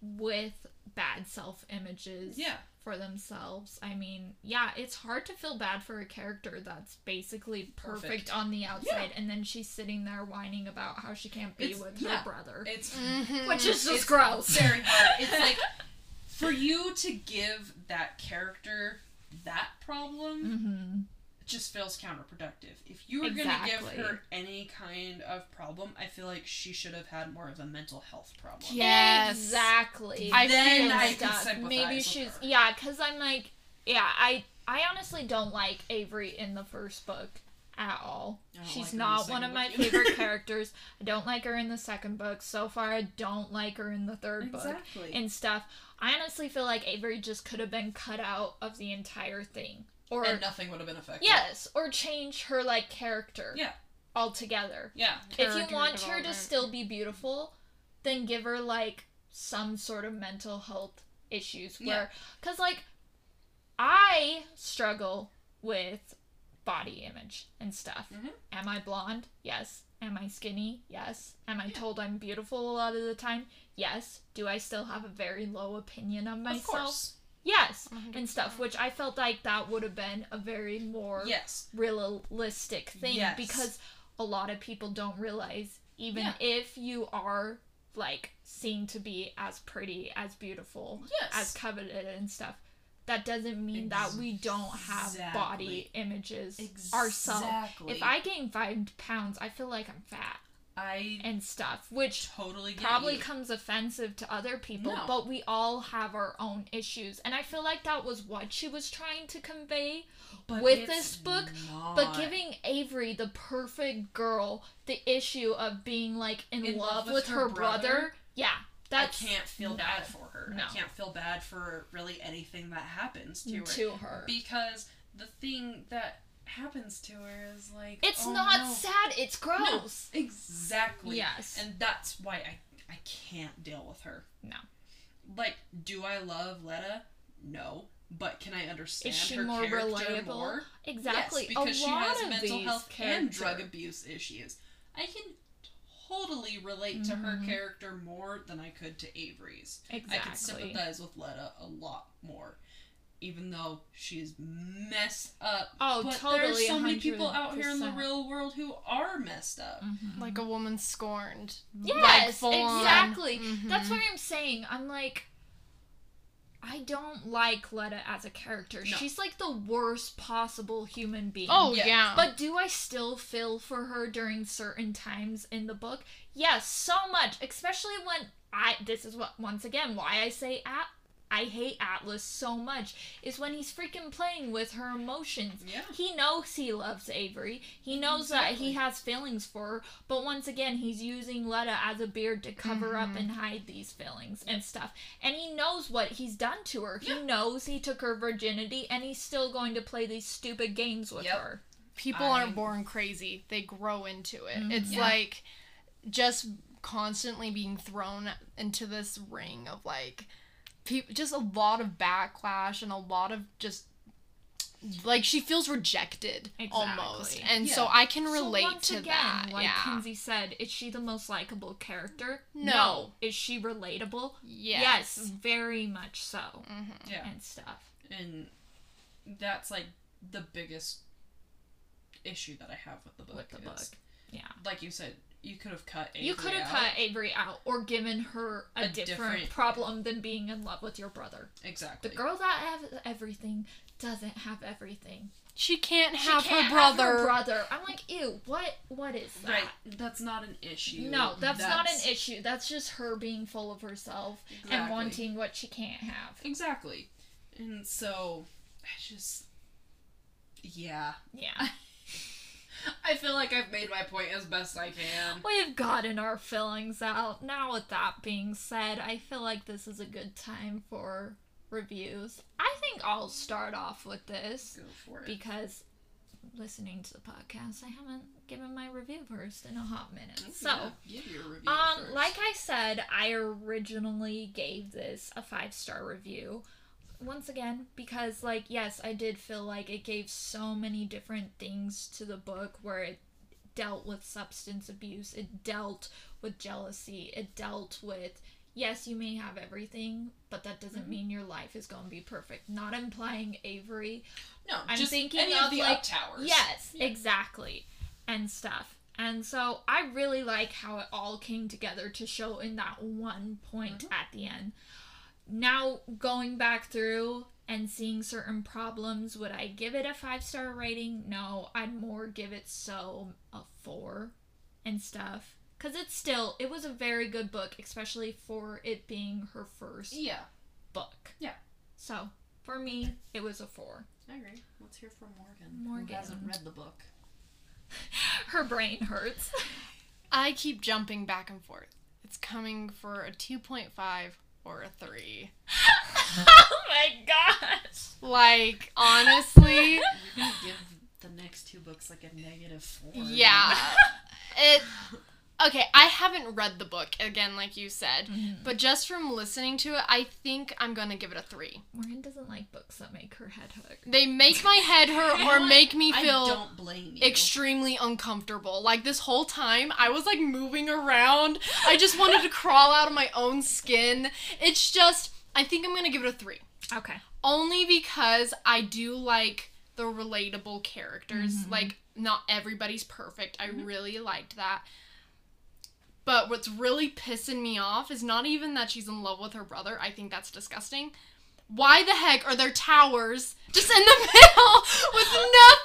with bad self-images Yeah. for themselves. I mean, yeah, it's hard to feel bad for a character that's basically perfect, Perfect. on the outside and then she's sitting there whining about how she can't be It's- with yeah. her brother. It's Mhm. Which is just It's gross. very hard. It's like (laughs) for you to give that character that problem mm-hmm. it just feels counterproductive. If you were gonna give her any kind of problem, I feel like she should have had more of a mental health problem. Yes. Exactly. I then feel I like can stuff. sympathize Maybe with she's her. yeah, because I'm like yeah, I I honestly don't like Avery in the first book at all. She's like her in the not one of my either. favorite (laughs) characters. I don't like her in the second book. So far, I don't like her in the third book and stuff. I honestly feel like Avery just could have been cut out of the entire thing, or and nothing would have been affected. yes, or change her like character Yeah. altogether Yeah. if you want her to still be beautiful, then give her like some sort of mental health issues where cuz like I struggle with body image and stuff. Mhm. Am I blonde? Yes. Am I skinny? Yes. Am I told I'm beautiful a lot of the time? Yes. Do I still have a very low opinion of myself? Of course. Yes. 100%. And stuff, which I felt like that would have been a very more Yes. realistic thing Yes. because a lot of people don't realize even Yeah. if you are like seen to be as pretty as beautiful Yes. as coveted and stuff that doesn't mean that we don't have body Exactly. images ourselves if i gain five pounds i feel like i'm fat I and stuff which totally probably you. comes offensive to other people, No. but we all have our own issues. And I feel like that was what she was trying to convey But with this book, not. but giving Avery the perfect girl the issue of being like in, In love, with, her, brother. Yeah, that's I can't feel no. bad for her. No. I can't feel bad for really anything that happens to her. to her. Because the thing that happens to her is like It's oh, not no. sad, it's gross. Exactly. Yes. And that's why I I can't deal with her. No. Like, do I love Leda? No. But can I understand Is she her more character relatable? more? Exactly. Yes, because a she has of mental health and drug abuse issues. I can totally relate to her Mhm. character more than I could to Avery's. I can Exactly. sympathize with Leda a lot more. Even though she's messed up. Oh, but totally. There's so many people out here in the real world who are messed up. Mhm. like a woman scorned. Yes, full on. exactly. Mhm. That's what I'm saying. I'm like, I don't like Leda as a character. No. She's like the worst possible human being. Oh Yeah. yeah. But do I still feel for her during certain times in the book? Yes, so much. Especially when I. This is what once again why I say at. I hate Atlas so much is when he's freaking playing with her emotions. Yeah. He knows he loves Avery. He knows that he has feelings for her, but once again, he's using Leda as a beard to cover up Mhm. and hide these feelings and stuff. And he knows what he's done to her. He knows he took her virginity, and he's still going to play these stupid games with Yep. her. people I- aren't born crazy they grow into it Mhm. it's Yeah. like just constantly being thrown into this ring of like people just a lot of backlash and a lot of just like she feels rejected almost and Yeah. so i can So relate once to again, that Like yeah Kinsey said, is she the most likable character? No. Is she relatable? yes, yes very much so. Mhm. Yeah. And stuff. And that's like the biggest issue that I have with the book. With the book. Yeah. Like you said, you could have cut Avery You could have out. cut Avery out or given her a, A different, different- problem than being in love with your brother. Exactly. The girl that has everything doesn't have everything. she can't She have can't her brother Have her brother. I'm like, ew. What? What is that? Right. That's not an issue. No, that's, not an issue. That's just her being full of herself and wanting what she can't have. Exactly. And so I just. Yeah. Yeah. (laughs) I feel like I've made my point as best I can. We've gotten our feelings out. Now, with that being said, I feel like this is a good time for reviews. I think I'll start off with this Go for it. because listening to the podcast, I haven't given my review first in a hot minute. So, give your review um, first. like I said, I originally gave this a five star review. Once again, because like yes, I did feel like it gave so many different things to the book where it dealt with substance abuse, it dealt with jealousy, it dealt with yes, you may have everything, but that doesn't Mhm. mean your life is going to be perfect. Not implying Avery no, I'm just thinking any of, of the like- up towers. Yes, Yeah. exactly. And stuff. And so I really like how it all came together to show in that one point Mhm. at the end. Now, going back through and seeing certain problems, would I give it a five star rating? No, I'd more give it so a four and stuff. Because it's still, it was a very good book, especially for it being her first Yeah, book. Yeah. So, for me, it was a four. I agree. Let's hear from Morgan. Morgan. Who hasn't read the book? (laughs) Her brain hurts. I keep jumping back and forth. It's coming for a 2.5 or a 3. (laughs) oh my gosh. Like, honestly, (laughs) We're give the next two books like a negative four. yeah. It Okay, I haven't read the book again like you said, but just from listening to it, I think I'm to give it a 3. Maureen doesn't like books that make her head hurt. They make my head hurt (laughs) or make me I feel don't blame you. extremely uncomfortable. Like this whole time, I was like moving around. I just wanted to crawl out of my own skin. It's just, I think I'm gonna give it a three. Okay. Only because I do like the relatable characters. Mhm. Like, not everybody's perfect. I Mhm. really liked that. But what's really pissing me off is not even that she's in love with her brother. I think that's disgusting. Why the heck are there towers just in the (laughs) middle with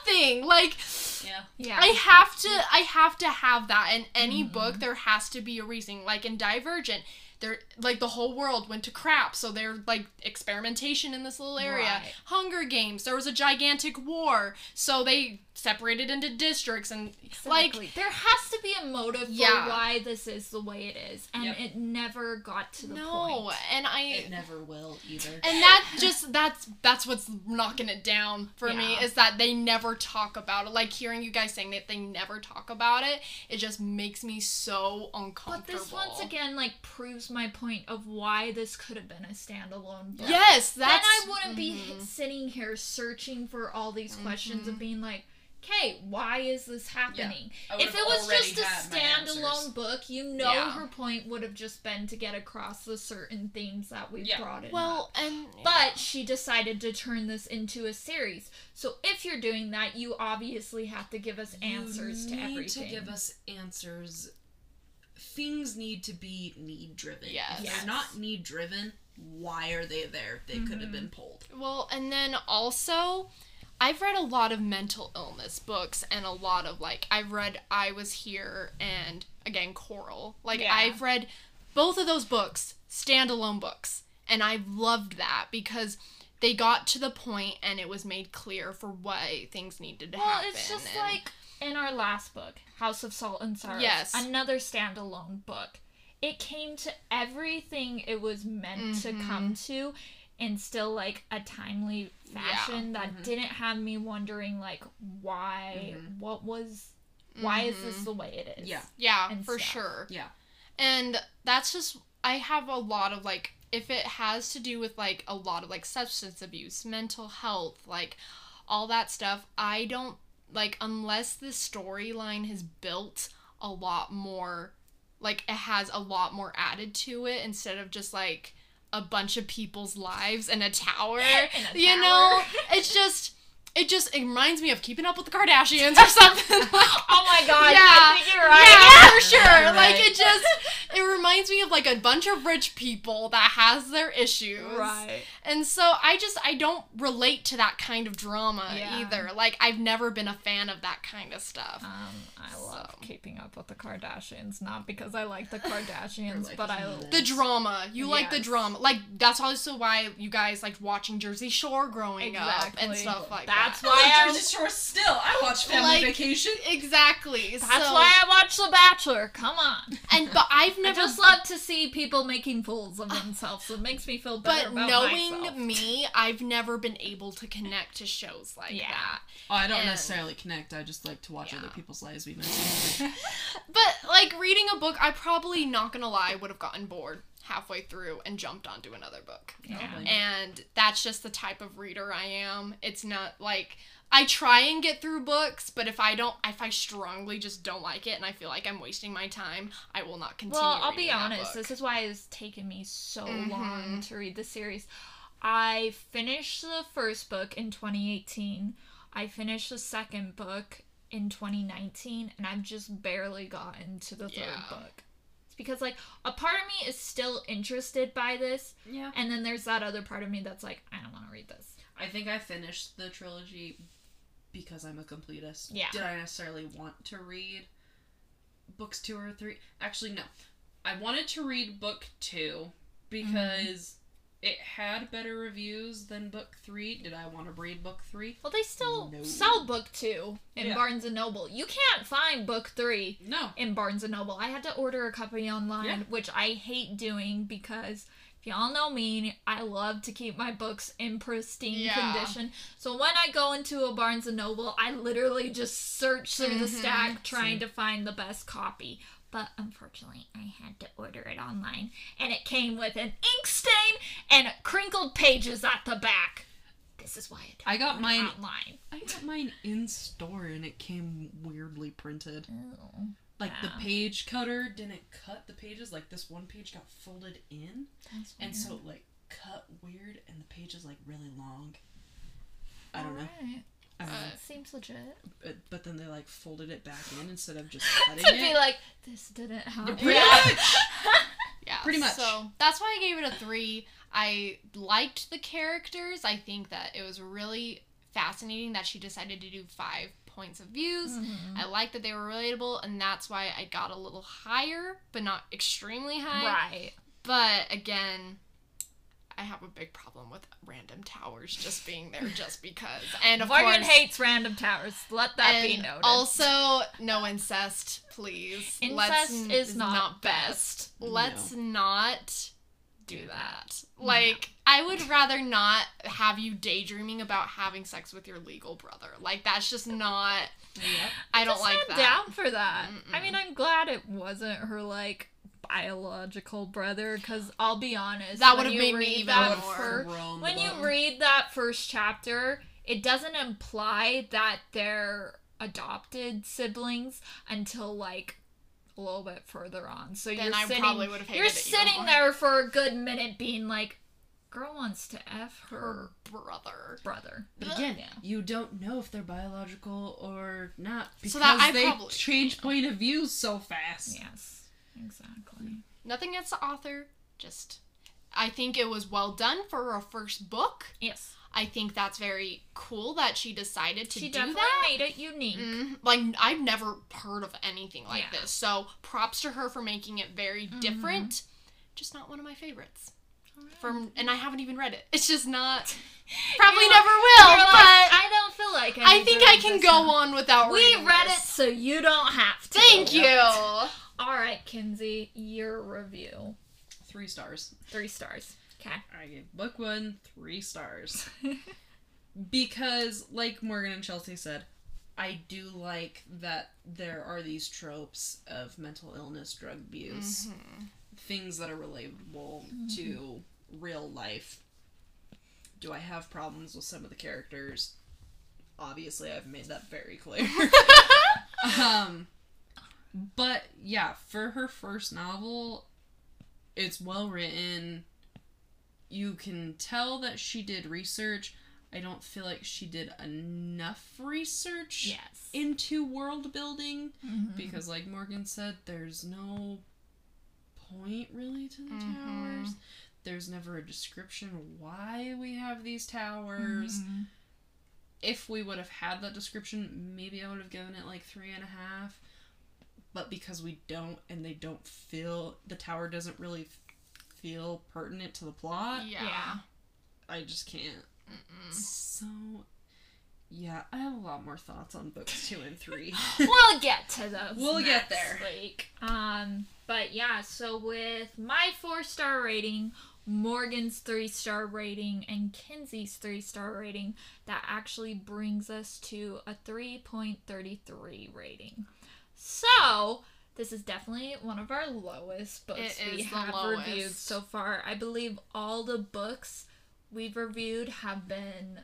nothing? Like, Yeah. Yeah. I have to I have to have that in any Mhm. book there has to be a reason like in Divergent there like the whole world went to crap so they're like experimentation in this little area Right. Hunger Games there was a gigantic war so they separated into districts and like there has to be a motive for Yeah. why this is the way it is, and Yep. it never got to the no point. and I It never will either. and that just that's that's what's knocking it down for me is that they never talk about it like hearing you guys saying that they never talk about it it just makes me so uncomfortable But this once again like proves my point of why this could have been a standalone book. yes that's then I wouldn't be mhm. sitting here searching for all these questions Mhm. of being like, okay, why is this happening? I If it was just a standalone book, you know Yeah. her point would have just been to get across the certain themes that we've Yeah. brought in. Well, and But she decided to turn this into a series. So if you're doing that, you obviously have to give us answers you to need everything. to give us answers. Things need to be need driven. Yes. If Yes. they're not need driven, why are they there? They could have Mhm. been pulled. well, and then also, I've read a lot of mental illness books and a lot of like I've read I Was Here and again Coral. Like Yeah. I've read both of those books, standalone books, and I loved that because they got to the point and it was made clear for why things needed to well, happen. Well, it's just and- like in our last book, House of Salt and Sorrow. Yes. Another standalone book. It came to everything it was meant to Mhm. come to in still like a timely fashion that Mhm. didn't have me wondering like why Mhm. what was why is this Mhm. the way it is? Yeah. Yeah, and for stuff. sure. Yeah. And that's just I have a lot of like if it has to do with like a lot of like substance abuse, mental health, like all that stuff, I don't like unless the storyline has built a lot more like it has a lot more added to it instead of just like a bunch of people's lives in a tower. (laughs) In a you know, tower. it's just it just it reminds me of keeping up with the Kardashians or something. like, (laughs) Oh my god, Yeah. I think you're right. yeah, for sure. You're Like it just it reminds me of like a bunch of rich people that has their issues. Right. And so I just I don't relate to that kind of drama Yeah. either. Like I've never been a fan of that kind of stuff. Um, I love keeping up with the Kardashians, not because I like the (laughs) Kardashians, like but I humans. the drama. You like the drama. Like that's also why you guys liked watching Jersey Shore growing up and stuff like That's that. That's why I- Jersey Shore still. I watch Family Like- Vacation. Exactly. That's so, why I watch The Bachelor. Come on. and but I've (laughs) I never just love to see people making fools of themselves. It makes me feel better but about knowing myself. me, I've never been able to connect to shows like Yeah. that. Oh, I don't And- necessarily connect. I just like to watch Yeah. other people's lives be messy. (laughs) But like reading a book, I probably not gonna lie would have gotten bored halfway through and jumped onto another book. Yeah. And that's just the type of reader I am. It's not like I try and get through books, but if I don't, if I strongly just don't like it and I feel like I'm wasting my time, I will not continue. Well, I'll be honest. This is why it's taken me so Mhm. long to read the series. I finished the first book in 2018. I finished the second book in 2019, and I've just barely gotten to the third Yeah. book. It's because like a part of me is still interested by this, yeah. and then there's that other part of me that's like, I don't want to read this. I think I finished the trilogy because I'm a completist. Yeah. Did I necessarily want to read books two or three? Actually, no. I wanted to read book two because it had better reviews than book three. Did I want to read book three? Well, they still No. sell book two in Yeah. Barnes and Noble. You can't find book three No. in Barnes and Noble. I had to order a copy online, Yeah. which I hate doing because if y'all know me, I love to keep my books in pristine Yeah. condition. So when I go into a Barnes and Noble, I literally just search through the Mhm. stack trying Same. to find the best copy. But unfortunately, I had to order it online, and it came with an ink stain and crinkled pages at the back. This is why I, I got mine- online. I got mine in store and it came weirdly printed. Oh, Like the page cutter didn't cut the pages. Like this one page got folded in, that's and so it, like cut weird, and the page is like really long. I don't know. Alright. Know. Uh, Seems legit. But, but then they like folded it back in instead of just (laughs) cutting to it. be like, this didn't happen. Pretty Yeah. much. (laughs) Yeah, Pretty much. So that's why I gave it a three. I liked the characters. I think that it was really fascinating that she decided to do five points of views. Mhm. I like that they were relatable, and that's why I got a little higher, but not extremely high. Right. But again, I have a big problem with random towers just being there just because. (laughs) And of Morgan course, hates random towers. Let that be noted. Also, (laughs) no incest, please. Incest Let's, is not best. No. Let's not do that. Like, I would rather not have you daydreaming about having sex with your legal brother. Like, that's just not. Yep. I don't Just like not that. down for that. I Mm-mm. mean, I'm glad it wasn't her like biological brother, because I'll be honest, That would've made me read even that more fir- when you bone. read that first chapter, it doesn't imply that they're adopted siblings until like a little bit further on. So Then you're I sitting, probably would have hated you're sitting more. there for a good minute, being like, "Girl wants to f her Her brother. brother." But again, Yeah. you don't know if they're biological or not because So that I they probably- change point of view so fast. Yes, exactly. Nothing against the author. Just. I think it was well done for a first book. Yes, I think that's very cool that she decided to do that. she do definitely that. made it unique. Mhm. Like I've never heard of anything like Yeah. this. So props to her for making it very Mhm. different. Just not one of my favorites. Alright. From and I haven't even read it. It's just not. (laughs) Probably You're never like- will. But like, I don't feel like I think need to I can go now." on without. Reading. We read it, so you don't have to. Thank you. All right, Kinsey, your review. Three stars. Three stars. Okay. I gave book one three stars (laughs) because, like Morgan and Chelsea said, I do like that there are these tropes of mental illness, drug abuse, Mhm. things that are relatable to real life. Do I have problems with some of the characters? Obviously, I've made that very clear. (laughs) um, but yeah, for her first novel, it's well written. You can tell that she did research. I don't feel like she did enough research Yes. into world building Mhm. because like morgan said there's no point really to the Mhm. towers. There's never a description why we have these towers. Mhm. If we would have had that description, maybe I would have given it like three and a half. But because we don't, and they don't feel the tower doesn't really feel pertinent to the plot, Yeah. Yeah. I just can't. Mm-mm. So, yeah, I have a lot more thoughts on books two and three. (laughs) we'll get to those. We'll get there. Week. Um, but yeah, so with my four star rating, Morgan's three star rating, and Kinsey's three star rating, that actually brings us to a 3.33 rating. So, this is definitely one of our lowest books It we have lowest. reviewed so far. I believe all the books we've reviewed have been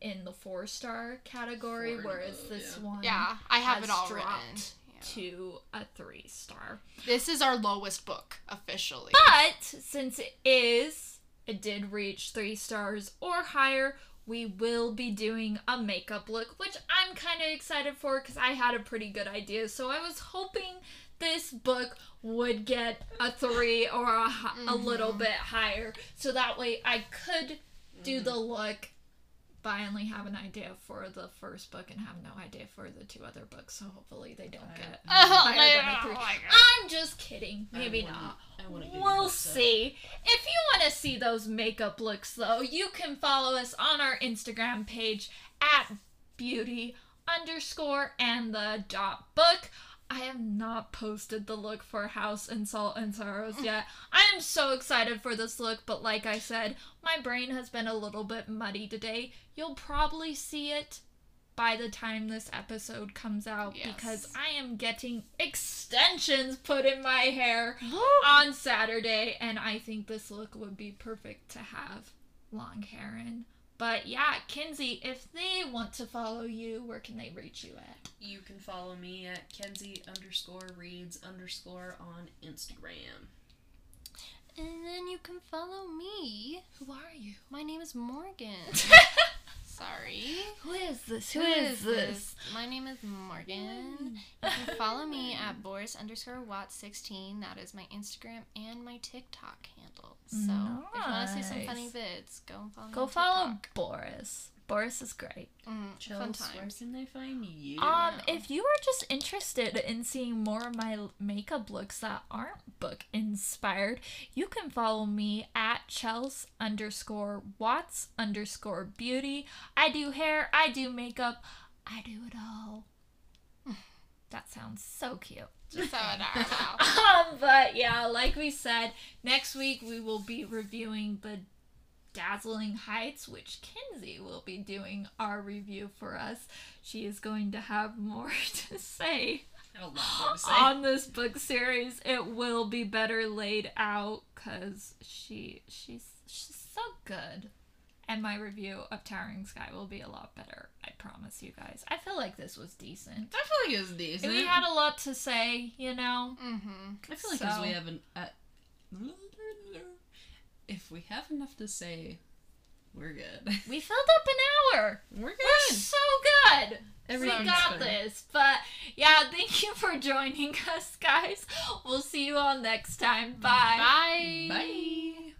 in the four star category, Four whereas above, this yeah. one Yeah, I have it all written. dropped Yeah. to a three star. This is our lowest book officially. But since it is, it did reach three stars or higher, we will be doing a makeup look, which I'm kind of excited for because I had a pretty good idea. So I was hoping this book would get a three or a, a little Mhm. bit higher. So that way I could do the look. But I only have an idea for the first book and have no idea for the two other books, so hopefully they don't I- get Oh, higher than a no, three. like- I'm just kidding. Maybe wouldn't- I wouldn't get your We'll see. If you want to see those makeup looks, though, you can follow us on our Instagram page at beauty underscore and the dot book. I have not posted the look for House and Salt and Sorrows yet. I am so excited for this look, but like I said, my brain has been a little bit muddy today. You'll probably see it by the time this episode comes out Yes. because I am getting extensions put in my hair on Saturday, and I think this look would be perfect to have long hair in. But yeah, Kinsey, if they want to follow you, where can they reach you at? You can follow me at Kenzie underscore reads underscore on Instagram. And then you can follow me. Who are you? My name is Morgan. (laughs) Sorry. Who is this? Who is this? My name is Morgan. You can follow me (laughs) at Boris underscore Watts 16. That is my Instagram and my TikTok handle. So if you want to see some funny Nice. vids, go and follow me Go on follow TikTok. Boris. Boris is great. Mm, Chels, fun where times. can they find you? Um, know. if you are just interested in seeing more of my makeup looks that aren't book inspired, you can follow me at Chels underscore Watts underscore Beauty. I do hair, I do makeup, I do it all. (laughs) That sounds so cute. Just so. (laughs) Um, but yeah, like we said, next week we will be reviewing the Dazzling Heights, which Kinsey will be doing our review for us. She is going to have more (laughs) to say I have a lot more to say. on this book series. It will be better laid out because she she's she's so good. And my review of Towering Sky will be a lot better. I promise you guys. I feel like this was decent. I feel like it was decent. We had a lot to say, you know. mm-hmm. I feel like as so- we have an. Uh, if we have enough to say, we're good. (laughs) We filled up an hour. We're good. We're so good. Everything's we got fine. this. But yeah, thank you for joining (laughs) us, guys. We'll see you all next time. Bye. Bye. Bye.